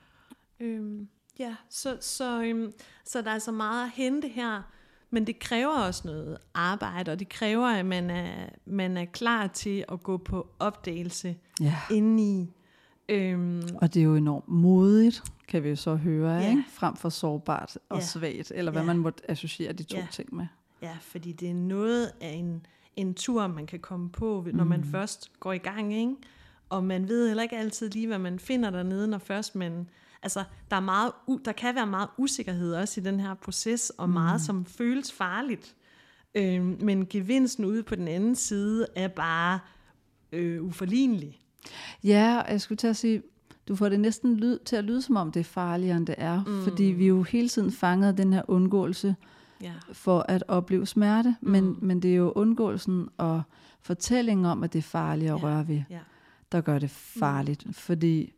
Øhm, ja, så, så, øhm, så der er så meget at hente her, men det kræver også noget arbejde, og det kræver, at man er, man er klar til at gå på opdagelse Ja. indeni. Øhm, Og det er jo enormt modigt, kan vi jo så høre, Ja. ikke? frem for sårbart og Ja. svagt, eller hvad Ja. man måtte associere de to Ja. ting med. ja, fordi det er noget af en, en tur, man kan komme på, når man først går i gang, ikke? Og man ved heller ikke altid lige, hvad man finder dernede, når først man... Altså, der, er meget, der kan være meget usikkerhed også i den her proces, og meget, som føles farligt. Øhm, men gevinsten ude på den anden side er bare øh, uforlignelig. Ja, og jeg skulle til at sige, du får det næsten lyd, til at lyde som om det er farligere, end det er. Mm. Fordi vi jo hele tiden fanget af den her undgåelse Ja. for at opleve smerte. Mm. Men, men det er jo undgåelsen og fortællingen om, at det er farligt at Ja. røre ved, Ja. der gør det farligt. Mm. Fordi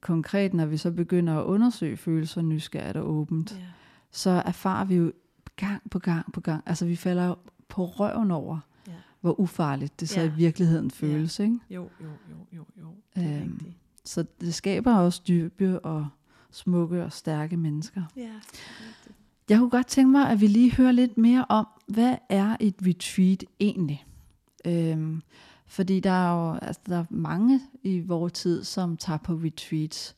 konkret, når vi så begynder at undersøge følelser nysgerrigt og åbent, ja. så erfarer vi jo gang på gang på gang, altså vi falder på røven over, Ja. hvor ufarligt det så Ja. i virkeligheden føles. Ikke? Jo, jo, jo, jo, jo. Det er Øhm, rigtigt. Så det skaber også dybe og smukke og stærke mennesker. Ja, rigtigt. Jeg kunne godt tænke mig, at vi lige hører lidt mere om, hvad er et retreat egentlig? Øhm, fordi der er jo altså, der er mange i vores tid, som tager på retreats.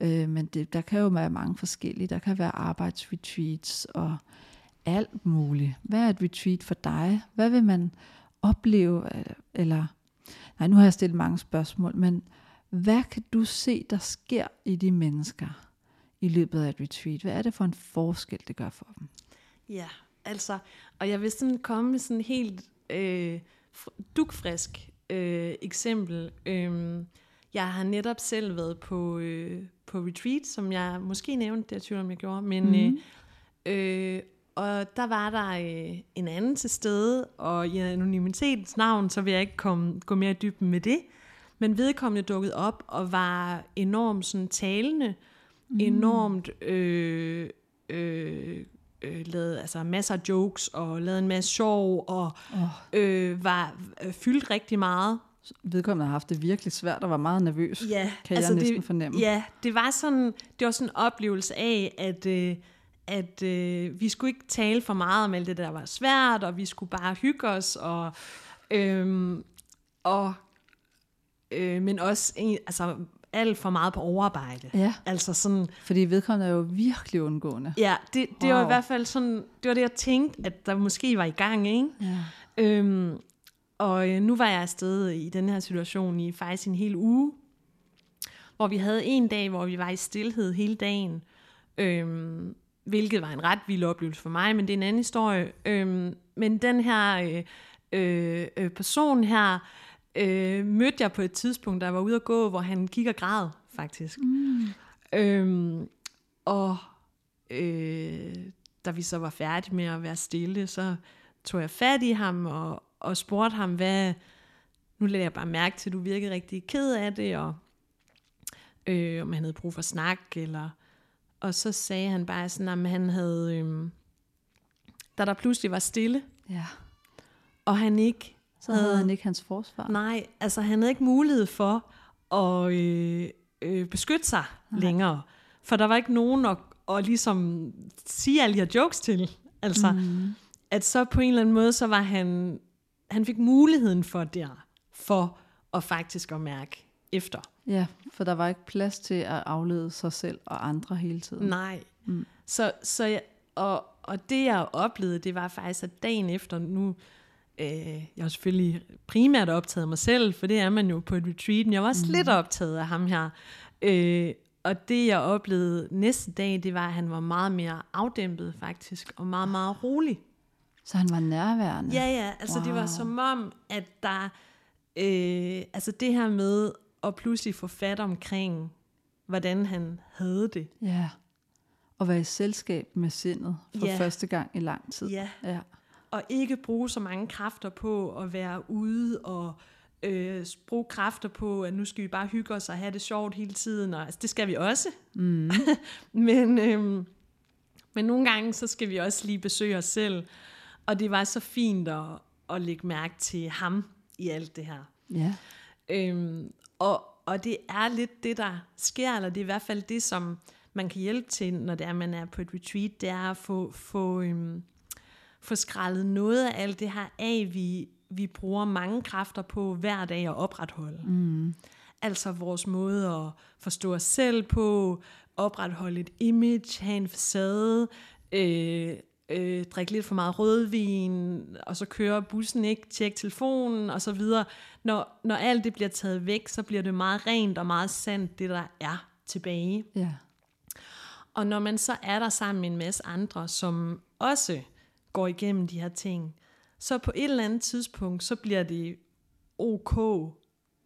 Øh, men det, der kan jo være mange forskellige. Der kan være arbejdsretreats og alt muligt. Hvad er et retreat for dig? Hvad vil man opleve? Øh, eller, nej, nu har jeg stillet mange spørgsmål, men hvad kan du se, der sker i de mennesker i løbet af et retreat? Hvad er det for en forskel, det gør for dem? Ja, altså, og jeg vil sådan komme med sådan helt øh, fr- dugfrisk øh, eksempel. Øhm, jeg har netop selv været på, øh, på retreat, som jeg måske nævnte, det er tvivl om jeg gjorde, men Mhm. øh, øh, og der var der øh, en anden til stede, og i anonymitetens navn, så vil jeg ikke komme, gå mere i dybden med det, men vedkommende dukkede op og var enormt sådan talende, mm. enormt øh, øh, øh, lavede altså masser af jokes og lavede en masse sjov og Oh. øh, var øh, fyldt rigtig meget. Vedkommende har haft det virkelig svært og var meget nervøs, Ja, kan jeg næsten fornemme. Ja, det var sådan, det var sådan en oplevelse af, at, øh, at øh, vi skulle ikke tale for meget om alt det, der var svært, og vi skulle bare hygge os, og, øh, og øh, men også en- altså, alt for meget på overarbejde. Ja, Altså sådan, fordi vedkommende er jo virkelig undgående. ja, det, det var i Wow. hvert fald sådan, det var det, jeg tænkte, at der måske var i gang, ikke? Ja. Øhm, og øh, nu var jeg afsted i den her situation i faktisk en hel uge, hvor vi havde en dag, hvor vi var i stillhed hele dagen, øhm, hvilket var en ret vild oplevelse for mig, men det er en anden historie. Øhm, men den her øh, øh, øh, person her øh, mødte jeg på et tidspunkt, der var ude at gå, hvor han gik og græd, faktisk. Mm. Øhm, og øh, da vi så var færdige med at være stille, så tog jeg fat i ham og, og spurgte ham, hvad, nu lader jeg bare mærke til, at du virkede rigtig ked af det, og øh, om han havde brug for snak, eller... Og så sagde han bare sådan, at han havde... Øh, da der pludselig var stille, Ja. og han ikke Så havde han ikke hans forsvar. Nej, altså han havde ikke mulighed for at øh, øh, beskytte sig Nej. længere. For der var ikke nogen at, at ligesom sige alle de her jokes til. Altså, mm. at så på en eller anden måde, så var han, han fik muligheden for der, for at faktisk at mærke efter. Ja, for der var ikke plads til at aflede sig selv og andre hele tiden. Nej. Mm. Så, så jeg, og, og det jeg oplevede, det var faktisk, at dagen efter nu, øh, jeg har selvfølgelig primært optaget mig selv, for det er man jo på et retreat, men jeg var også mm. lidt optaget af ham her. Øh, og det jeg oplevede næste dag, det var, at han var meget mere afdæmpet faktisk, og meget, meget rolig. Så han var nærværende? Ja, ja, altså wow. det var som om, at der, øh, altså det her med at pludselig få fat omkring, hvordan han havde det. Ja, og være i selskab med sindet for Ja. første gang i lang tid. Ja. ja. Og ikke bruge så mange kræfter på at være ude og øh, bruge kræfter på, at nu skal vi bare hygge os og have det sjovt hele tiden. Og, altså, det skal vi også. Mm. men, øh, men nogle gange, så skal vi også lige besøge os selv. Og det var så fint at, at lægge mærke til ham i alt det her. Ja. Øhm, og, og det er lidt det, der sker, eller det er i hvert fald det, som man kan hjælpe til, når det er, man er på et retreat, det er at få, få, øhm, få skrællet noget af alt det her af, vi, vi bruger mange kræfter på hver dag at opretholde. Mm. Altså vores måde at forstå os selv på, opretholde et image, have en facade, øh, øh, drikke lidt for meget rødvin, og så kører bussen ikke, tjek telefonen og så videre. Når, når alt det bliver taget væk, så bliver det meget rent og meget sandt, det der er tilbage. Ja. Og når man så er der sammen med en masse andre, som også går igennem de her ting, så på et eller andet tidspunkt, så bliver det ok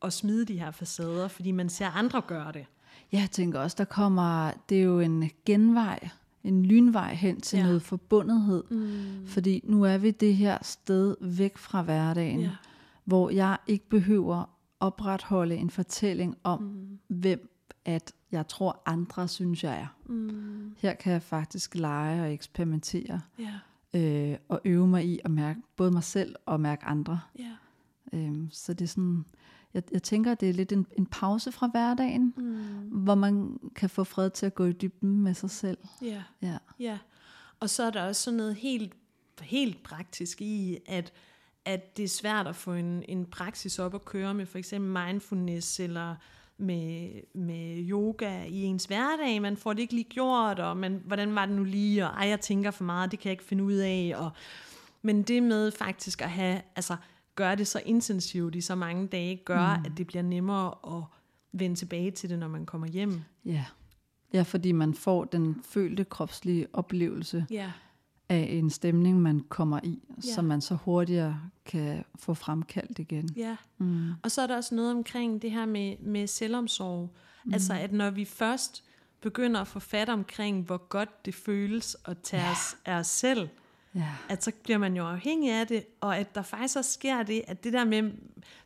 at smide de her facader, fordi man ser andre gøre det. Jeg tænker også, der kommer, det er jo en genvej, en lynvej hen til Ja. noget forbundethed. Mm. Fordi nu er vi det her sted væk fra hverdagen, Ja. hvor jeg ikke behøver opretholde en fortælling om, mm. hvem at jeg tror andre synes, jeg er. Mm. Her kan jeg faktisk lege og eksperimentere Ja, øh, og øve mig i at mærke både mig selv og mærke andre. ja. Øhm, så det er sådan, jeg, jeg tænker, det er lidt en, en pause fra hverdagen, mm. hvor man kan få fred til at gå i dybden med sig selv. Ja, Ja, ja. Og så er der også sådan noget helt, helt praktisk i, at, at det er svært at få en, en praksis op at køre med for eksempel mindfulness eller med, med yoga i ens hverdag. Man får det ikke lige gjort, og man, hvordan var det nu lige, og ej, jeg tænker for meget, det kan jeg ikke finde ud af. Og, men det med faktisk at have, altså gøre det så intensivt i så mange dage, gør, mm. at det bliver nemmere at vende tilbage til det, når man kommer hjem. ja. Ja, fordi man får den følte kropslige oplevelse Ja, af en stemning, man kommer i, Ja. så man så hurtigere kan få fremkaldt igen. Ja, mm. og så er der også noget omkring det her med, med selvomsorg. Mm. Altså at når vi først begynder at få fat omkring, hvor godt det føles at tage ja. os af os selv, Ja, at så bliver man jo afhængig af det, og at der faktisk også sker det, at det der med,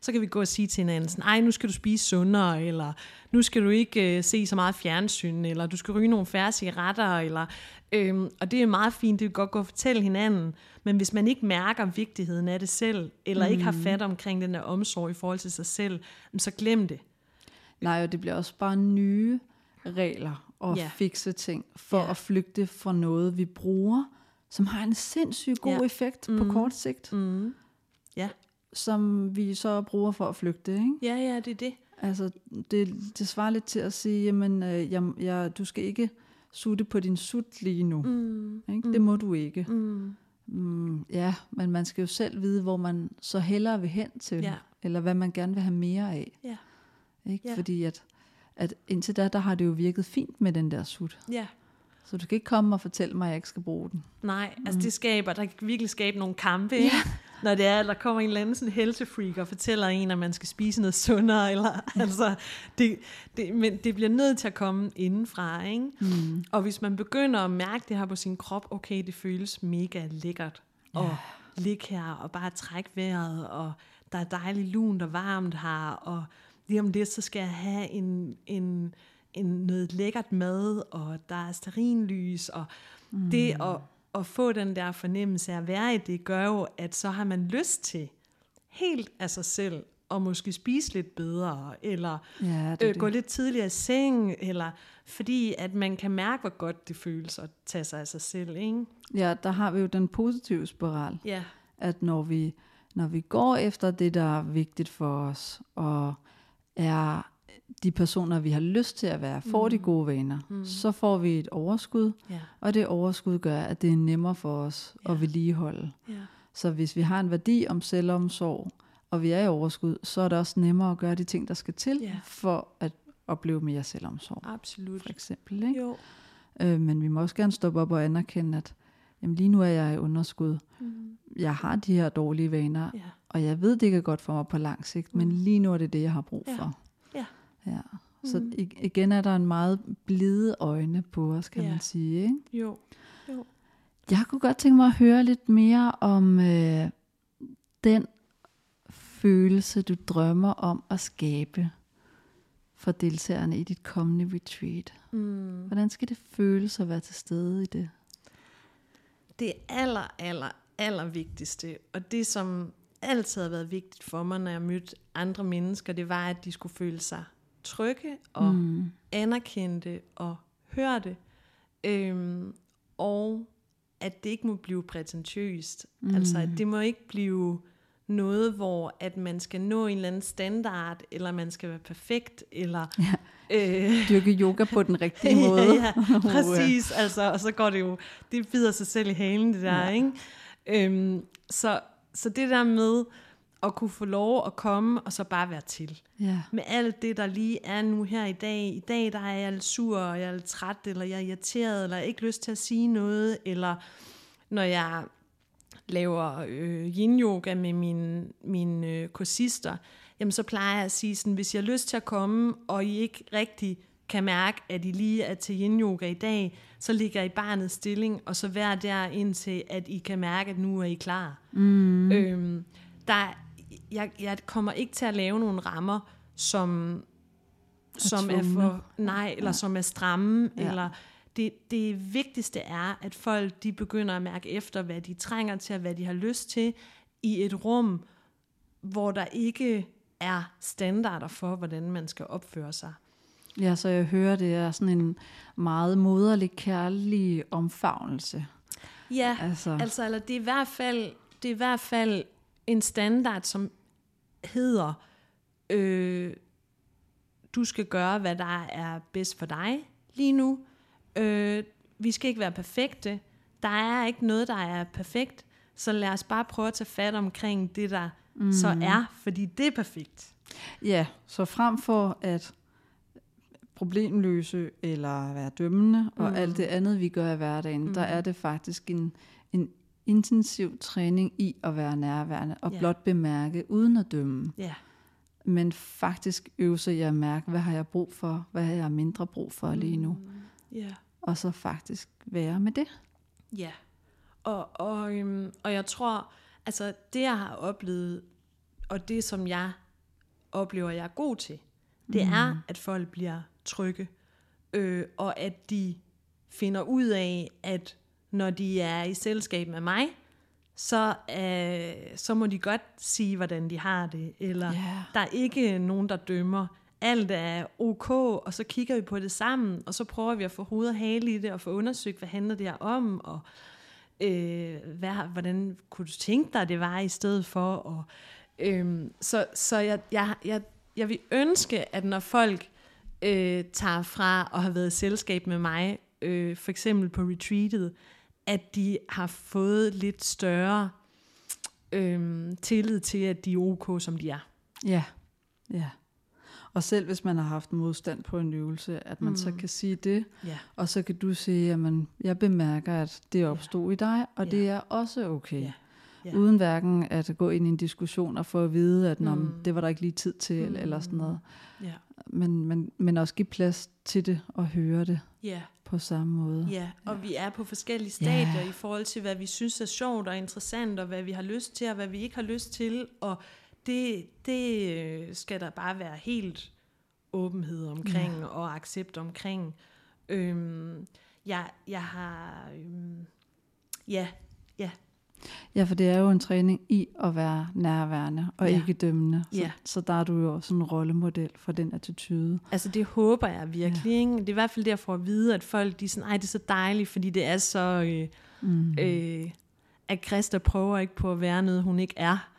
så kan vi gå og sige til hinanden sådan, ej, nu skal du spise sundere, eller nu skal du ikke øh, se så meget fjernsyn, eller du skal ryge nogle færre cigaretter, eller, øhm, og det er meget fint, det kan godt gå og fortælle hinanden, men hvis man ikke mærker vigtigheden af det selv, eller mm. ikke har fat omkring den der omsorg i forhold til sig selv, så glem det. nej, og det bliver også bare nye regler og Ja. fikse ting, for ja. at flygte fra noget, vi bruger, som har en sindssygt god Ja. effekt mm. på kort sigt, Mm. Ja. som vi så bruger for at flygte, ikke? ja, ja, det er det. Altså, det, det svarer lidt til at sige, jamen, øh, jeg, jeg, du skal ikke sutte på din sut lige nu. Mm. Ikke? Det må du ikke. Mm. Mm, ja, men man skal jo selv vide, hvor man så hellere vil hen til, Ja. eller hvad man gerne vil have mere af. Ja. Ikke? Ja. Fordi at, at indtil da, der har det jo virket fint med den der sut. Ja. Så du skal ikke komme og fortælle mig, at jeg ikke skal bruge den. Nej, altså det skaber, der kan virkelig skabe nogle kampe, ikke? når det er, at der kommer en eller anden sådan helsefreak og fortæller en, at man skal spise noget sundere, eller, altså, det, det, men det bliver nødt til at komme indenfra, ikke? Mm. Og hvis man begynder at mærke det her på sin krop, okay, det føles mega lækkert, og ligge her og bare trække vejret, og der er dejligt lunt og varmt her, og lige om det, så skal jeg have en, en, en noget lækkert mad, og der er sterinlys, og mm. det at, at få den der fornemmelse af at være i det, gør jo, at så har man lyst til helt af sig selv og måske spise lidt bedre, eller ja, det, øh, gå det. lidt tidligere i seng, eller fordi at man kan mærke, hvor godt det føles at tage sig af sig selv. Ikke? Ja, der har vi jo den positive spiral, ja. at når vi, når vi går efter det, der er vigtigt for os, og er de personer, vi har lyst til at være, får mm. de gode vaner, mm. så får vi et overskud, ja. og det overskud gør, at det er nemmere for os ja. at vedligeholde. Ja. Så hvis vi har en værdi om selvomsorg, og vi er i overskud, så er det også nemmere at gøre de ting, der skal til, ja. for at opleve mere selvomsorg. Absolut. For eksempel. Ikke? Jo. Øh, men vi må også gerne stoppe op og anerkende, at jamen lige nu er jeg i underskud. Mm. Jeg har de her dårlige vaner, ja. og jeg ved, det ikke er godt for mig på lang sigt, mm. men lige nu er det det, jeg har brug for. Ja. Ja. Så mm. igen er der en meget blide øjne på os, kan ja. man sige. Ikke? Jo. jo. Jeg kunne godt tænke mig at høre lidt mere om øh, den følelse, du drømmer om at skabe for deltagerne i dit kommende retreat? Mm. Hvordan skal det føles at være til stede i det? Det aller, aller, aller vigtigste, og det som altid har været vigtigt for mig, når jeg mødte andre mennesker, det var, at de skulle føle sig trygge og mm. anerkendte og hørte. Øhm, og at det ikke må blive prætentiøst. Mm. Altså, at det må ikke blive noget, hvor at man skal nå en eller anden standard, eller man skal være perfekt, eller... Ja. Øh, Dyrke yoga på den rigtige måde. ja, ja, præcis. altså, og så går det jo... Det bider sig selv i halen, det der, ja. ikke? Øhm, så, så det der med at kunne få lov at komme, og så bare være til. Ja. Med alt det, der lige er nu her i dag. I dag, der er jeg lidt sur, og jeg er lidt træt, eller jeg er irriteret, eller jeg ikke lyst til at sige noget, eller når jeg laver øh, yin-yoga med mine, mine øh, kursister, jamen så plejer jeg at sige sådan, hvis jeg har lyst til at komme, og I ikke rigtig kan mærke, at I lige er til yin-yoga i dag, så ligger I barnets stilling, og så vær der indtil, at I kan mærke, at nu er I klar. Mm. Øhm, der, jeg, jeg kommer ikke til at lave nogle rammer, som, som er for nej, eller ja. som er stramme, ja. eller det, det vigtigste er, at folk de begynder at mærke efter, hvad de trænger til, og hvad de har lyst til, i et rum, hvor der ikke er standarder for, hvordan man skal opføre sig. Ja, så jeg hører, det er sådan en meget moderlig, kærlig omfavnelse. Ja, altså, altså eller det, er i hvert fald, det er i hvert fald en standard, som hedder, øh, du skal gøre, hvad der er bedst for dig lige nu. Øh, vi skal ikke være perfekte. Der er ikke noget, der er perfekt. Så lad os bare prøve at tage fat omkring det, der mm. så er, fordi det er perfekt. Ja, så frem for at problemløse eller være dømmende mm. og alt det andet, vi gør i hverdagen, mm. der er det faktisk en, en intensiv træning i at være nærværende og yeah. blot bemærke uden at dømme. Yeah. Men faktisk øve sig i at mærke, hvad har jeg brug for, hvad har jeg mindre brug for lige nu. Mm. Yeah og så faktisk være med det. Ja, og, og, øhm, og jeg tror, altså det jeg har oplevet, og det som jeg oplever, jeg er god til, det mm. er, at folk bliver trygge, øh, og at de finder ud af, at når de er i selskab med mig, så, øh, så må de godt sige, hvordan de har det, eller yeah. der er ikke nogen, der dømmer. Alt er ok, og så kigger vi på det sammen, og så prøver vi at få hovedet og hale i det, og få undersøgt, hvad handler det her om, og øh, hvad, hvordan kunne du tænke dig, det var i stedet for, og øh, så, så jeg, jeg, jeg, jeg vil ønske, at når folk øh, tager fra og har været i selskab med mig, øh, for eksempel på retreatet, at de har fået lidt større øh, tillid til, at de er ok, som de er. Ja, ja. Og selv hvis man har haft modstand på en øvelse, at man mm. så kan sige det, yeah. og så kan du sige, at jeg bemærker, at det opstod yeah. i dig, og yeah. det er også okay. Yeah. Yeah. Uden hverken at gå ind i en diskussion og få at vide, at mm. det var der ikke lige tid til, mm. eller sådan noget. Yeah. Men, men, men også give plads til det og høre det yeah. På samme måde. Ja, og ja. vi er på forskellige stadier yeah. i forhold til, hvad vi synes er sjovt og interessant, og hvad vi har lyst til, og hvad vi ikke har lyst til, og det, det øh, skal der bare være helt åbenhed omkring ja. og accept omkring. Øhm, jeg, jeg har... Øhm, ja, ja. Ja, for det er jo en træning i at være nærværende og Ja. ikke dømmende. Så, Ja. så der er du jo også en rollemodel for den attitude. Altså det håber jeg virkelig. Ja. Ikke? Det er i hvert fald derfor at vide, at folk de er sådan, ej det er så dejligt, fordi det er så... Øh, Mm. øh, at Christa prøver ikke på at være noget, hun ikke er.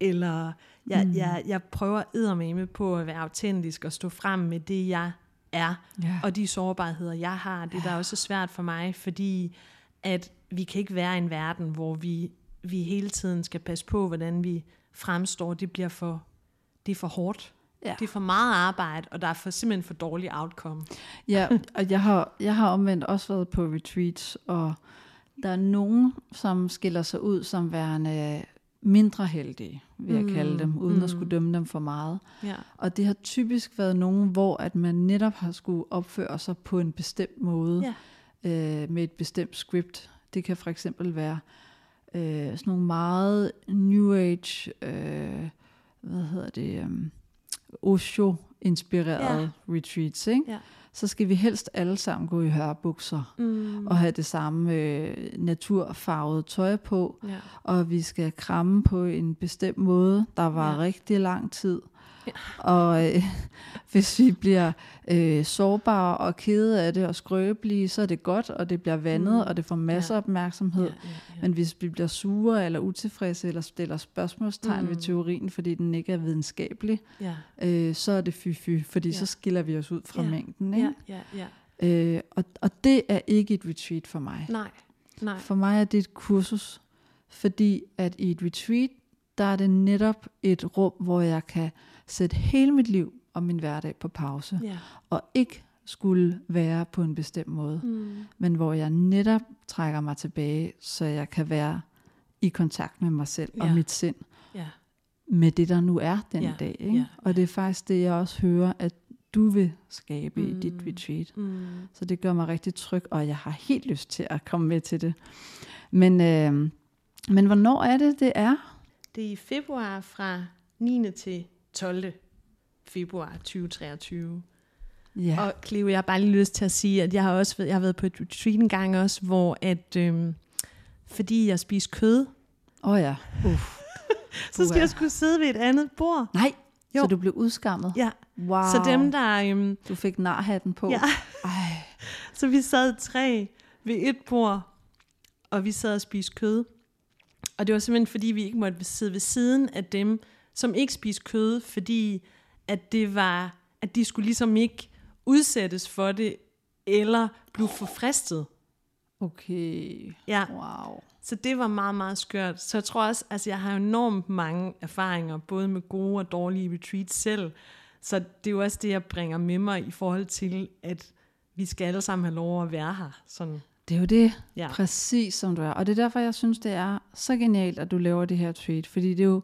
Eller jeg, mm. jeg, jeg prøver eddermame på at være autentisk og stå frem med det, jeg er. Ja. Og de sårbarheder, jeg har, det er der også svært for mig, fordi at vi kan ikke være i en verden, hvor vi, vi hele tiden skal passe på, hvordan vi fremstår. Det bliver for, det er for hårdt. Ja. Det er for meget arbejde, og der er for, simpelthen for dårlig outcome. Ja, og jeg har, jeg har omvendt også været på retreats, og der er nogen, som skiller sig ud som værende mindre heldige, vil jeg kalde dem, uden at skulle dømme dem for meget. Ja. Og det har typisk været nogen, hvor at man netop har skulle opføre sig på en bestemt måde, Ja. Øh, med et bestemt script. Det kan for eksempel være øh, sådan nogle meget New Age, øh, hvad hedder det, um, Osho-inspirerede ja. retreats, ikke? Ja. så skal vi helst alle sammen gå i hørbukser Mm. og have det samme øh, naturfarvede tøj på, Ja. og vi skal kramme på en bestemt måde, der var ja. rigtig lang tid. Ja. Og øh, hvis vi bliver øh, sårbare og kede af det og skrøbelige, så er det godt, og det bliver vandet, Mm. og det får masser af Ja. opmærksomhed. Ja, ja, ja. Men hvis vi bliver sure eller utilfredse eller stiller spørgsmålstegn mm. ved teorien, fordi den ikke er videnskabelig, ja. øh, så er det fy-fy, fordi ja. så skiller vi os ud fra Ja. mængden. Ikke? Ja, ja, ja. Øh, og, og det er ikke et retreat for mig. Nej, nej. For mig er det et kursus, fordi at i et retreat, der er det netop et rum, hvor jeg kan sætte hele mit liv og min hverdag på pause, Ja. og ikke skulle være på en bestemt måde, Mm. men hvor jeg netop trækker mig tilbage, så jeg kan være i kontakt med mig selv og Ja. mit sind, Ja. med det, der nu er den Ja, dag. Ikke? ja, Og det er faktisk det, jeg også hører, at du vil skabe mm. i Mm. dit retreat. Mm. Så det gør mig rigtig tryg, og jeg har helt lyst til at komme med til det. Men, øh, men hvornår er det, det er? Det er i februar fra 9. til 12. februar 2023. Ja. Og Cleo, jeg har bare lige lyst til at sige, at jeg har også jeg har været på et retreat en gang også, hvor at, øhm, fordi jeg spiser kød, oh ja. Uff. så skal jeg skulle sidde ved et andet bord. Nej, Jo. så du blev udskammet? Ja, Wow. så dem der, øhm, Du fik narhatten på? Ja. Ej. så vi sad tre ved et bord, og vi sad og spiste kød. Og det var simpelthen fordi, vi ikke måtte sidde ved siden af dem, som ikke spiste kød, fordi at det var, at de skulle ligesom ikke udsættes for det, eller blive forfristet. Okay. Ja, Wow. så det var meget, meget skørt. Så jeg tror også, altså jeg har enormt mange erfaringer, både med gode og dårlige retreats selv. Så det er jo også det, jeg bringer med mig i forhold til, at vi skal alle sammen have lov at være her. Sådan, Det er jo det, ja. præcis som du er. Og det er derfor, jeg synes, det er så genialt, at du laver det her tweet. Fordi det er jo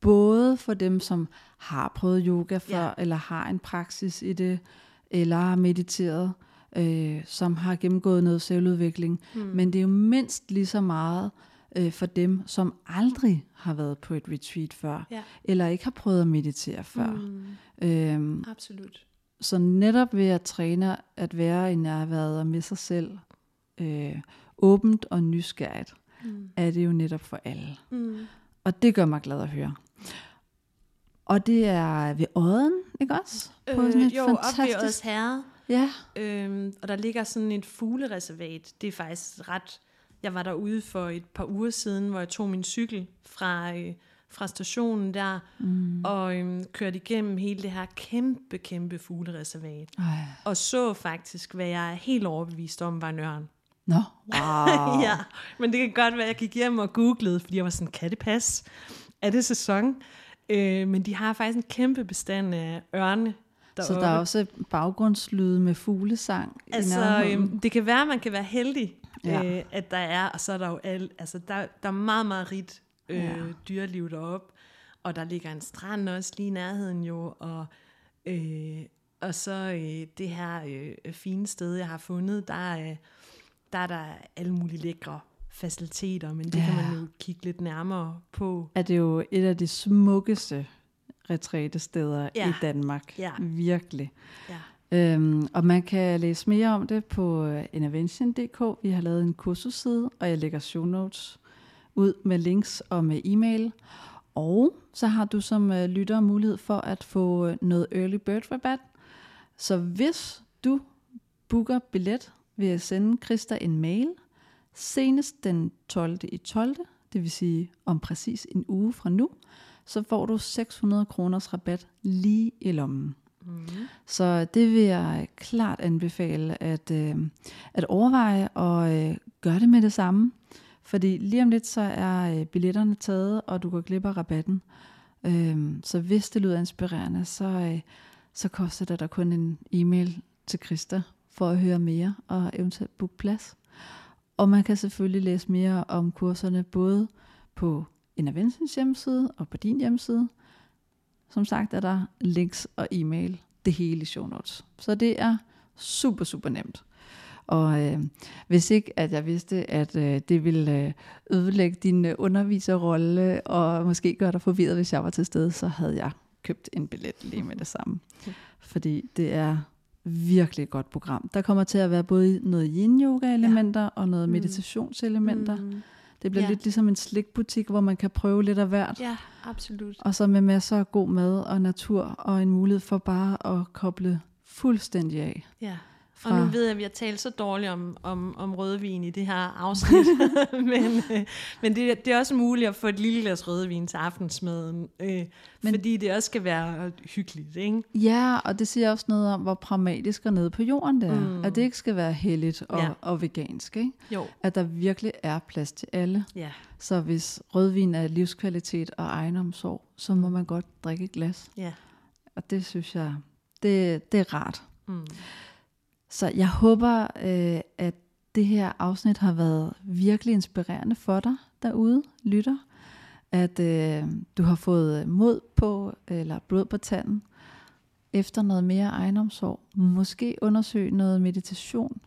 både for dem, som har prøvet yoga før, Ja. eller har en praksis i det, eller har mediteret, øh, som har gennemgået noget selvudvikling. Mm. Men det er jo mindst lige så meget øh, for dem, som aldrig har været på et retreat før, Ja. eller ikke har prøvet at meditere før. Mm, Øhm, absolut. så netop ved at træne at være i nærværet og med sig selv, øh, åbent og nysgerrigt, Mm. er det jo netop for alle. Mm. Og det gør mig glad at høre. Og det er ved Odden, ikke også? På sådan et Øh, jo, op ved fantastisk... Ods Herre. Ja, Øhm, og der ligger sådan et fuglereservat. Det er faktisk ret... Jeg var derude for et par uger siden, hvor jeg tog min cykel fra, øh, fra stationen der, mm. og øhm, kørte igennem hele det her kæmpe, kæmpe fuglereservat. Ej. Og så faktisk, hvad jeg er helt overbevist om, var en Nå, wow. ja, men det kan godt være, at jeg gik hjem og googlede, fordi jeg var sådan, kan det passe? Er det sæson? Øh, men de har faktisk en kæmpe bestand af ørne Så der er også baggrundslyde med fuglesang i Altså, øhm, det kan være, at man kan være heldig, Ja. øh, at der er, og så er der jo al, altså, der, der er meget, meget rigt øh, Ja. dyreliv deroppe, og der ligger en strand også lige i nærheden jo, og, øh, og så øh, det her øh, fine sted, jeg har fundet, der er, der er der alle mulige lækre faciliteter, men det ja. kan man jo kigge lidt nærmere på. Er det jo et af de smukkeste retrætesteder ja. i Danmark. Ja. Virkelig. Ja. Øhm, og man kan læse mere om det på øh, intervention.dk. Vi har lavet en kursusside, og jeg lægger show notes ud med links og med e-mail. Og så har du som øh, lytter mulighed for at få øh, noget early bird rabat. Så hvis du booker billet ved at sende Christa en mail senest den 12. i 12., det vil sige om præcis en uge fra nu, så får du 600 kroners rabat lige i lommen. Mm. Så det vil jeg klart anbefale at, øh, at overveje og øh, gøre det med det samme. Fordi lige om lidt så er øh, billetterne taget, og du går glip af rabatten. Øh, så hvis det lyder inspirerende, så, øh, så koster det der kun en e-mail til Christa for at høre mere og eventuelt booke plads. Og man kan selvfølgelig læse mere om kurserne både på Interventions hjemmeside og på din hjemmeside. Som sagt er der links og e-mail, det hele i show notes. Så det er super, super nemt. Og øh, hvis ikke, at jeg vidste, at øh, det ville øh, ødelægge din øh, underviserrolle, og måske gøre dig forvirret, hvis jeg var til stede, så havde jeg købt en billet lige med det samme. Fordi det er virkelig et godt program. Der kommer til at være både noget yin-yoga-elementer ja. og noget mm. meditationselementer. Mm. Det bliver ja. lidt ligesom en slikbutik, hvor man kan prøve lidt af hvert. Ja, absolut. Og så med masser af god mad og natur, og en mulighed for bare at koble fuldstændig af. Ja. Fra... Og nu ved jeg, at vi har talt så dårligt om, om, om rødvin i det her afsnit, men, øh, men det, det er også muligt at få et lille glas rødvin til aftensmaden, øh, men, fordi det også skal være hyggeligt. Ikke? Ja, og det siger også noget om, hvor pragmatisk og nede på jorden det er. Mm. At det ikke skal være heldigt og, ja. og vegansk. Ikke? Jo. At der virkelig er plads til alle. Ja. Så hvis rødvin er livskvalitet og egenomsorg, så må man godt drikke et glas. Ja. Og det synes jeg, det, det er rart. Mm. Så jeg håber, øh, at det her afsnit har været virkelig inspirerende for dig derude, lytter. At øh, du har fået mod på, eller blod på tanden, efter noget mere egenomsorg. Måske undersøg noget meditation,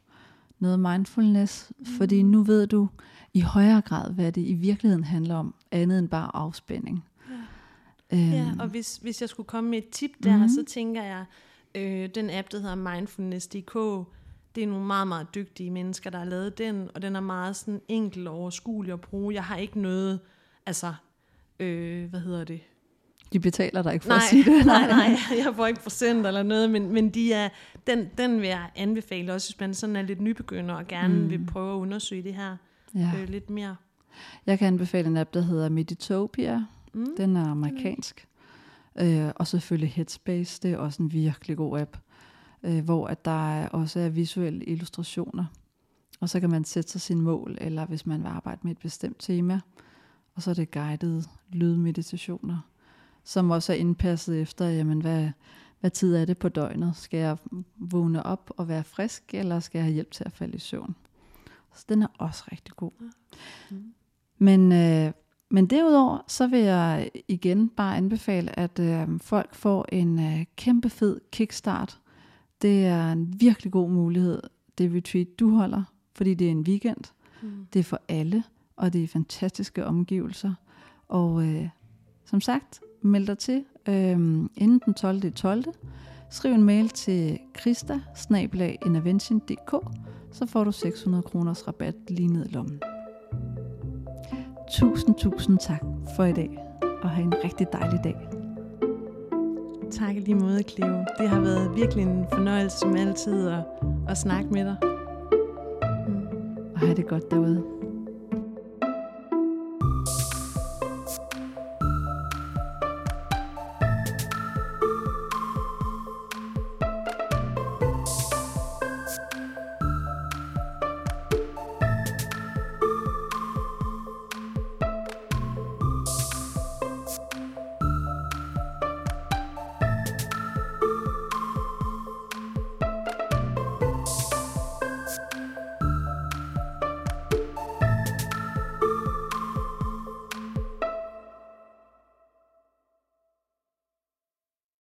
noget mindfulness, mm. fordi nu ved du i højere grad, hvad det i virkeligheden handler om, andet end bare afspænding. Ja, øhm. ja og hvis, hvis jeg skulle komme med et tip der, mm. så tænker jeg, Øh, den app, der hedder Mindfulness.dk, det er nogle meget, meget dygtige mennesker, der har lavet den, og den er meget sådan enkel og overskuelig at bruge. Jeg har ikke noget, altså, øh, hvad hedder det? De betaler dig ikke for nej, at sige det. nej, nej, jeg får ikke procent eller noget, men, men de er, den, den vil jeg anbefale også, hvis man sådan er lidt nybegynder og gerne mm. vil prøve at undersøge det her ja. øh, lidt mere. Jeg kan anbefale en app, der hedder Meditopia. Mm. Den er amerikansk. Øh, og selvfølgelig Headspace, det er også en virkelig god app, øh, hvor at der er også er visuelle illustrationer. Og så kan man sætte sig sin mål, eller hvis man vil arbejde med et bestemt tema. Og så er det guidede lydmeditationer, som også er indpasset efter, jamen hvad, hvad tid er det på døgnet? Skal jeg vågne op og være frisk, eller skal jeg have hjælp til at falde i søvn? Så den er også rigtig god. Mm. Men øh, men derudover, så vil jeg igen bare anbefale, at øh, folk får en øh, kæmpe fed kickstart. Det er en virkelig god mulighed, det retreat, du holder, fordi det er en weekend. Mm. Det er for alle, og det er fantastiske omgivelser. Og øh, som sagt, meld dig til øh, inden den 12. 12. Skriv en mail til krista så får du 600 kroners rabat lige ned i lommen. Tusind, tusind tak for i dag, og have en rigtig dejlig dag. Tak lige måde, Cleo. Det har været virkelig en fornøjelse som altid at, at snakke med dig. Mm. Og have det godt derude.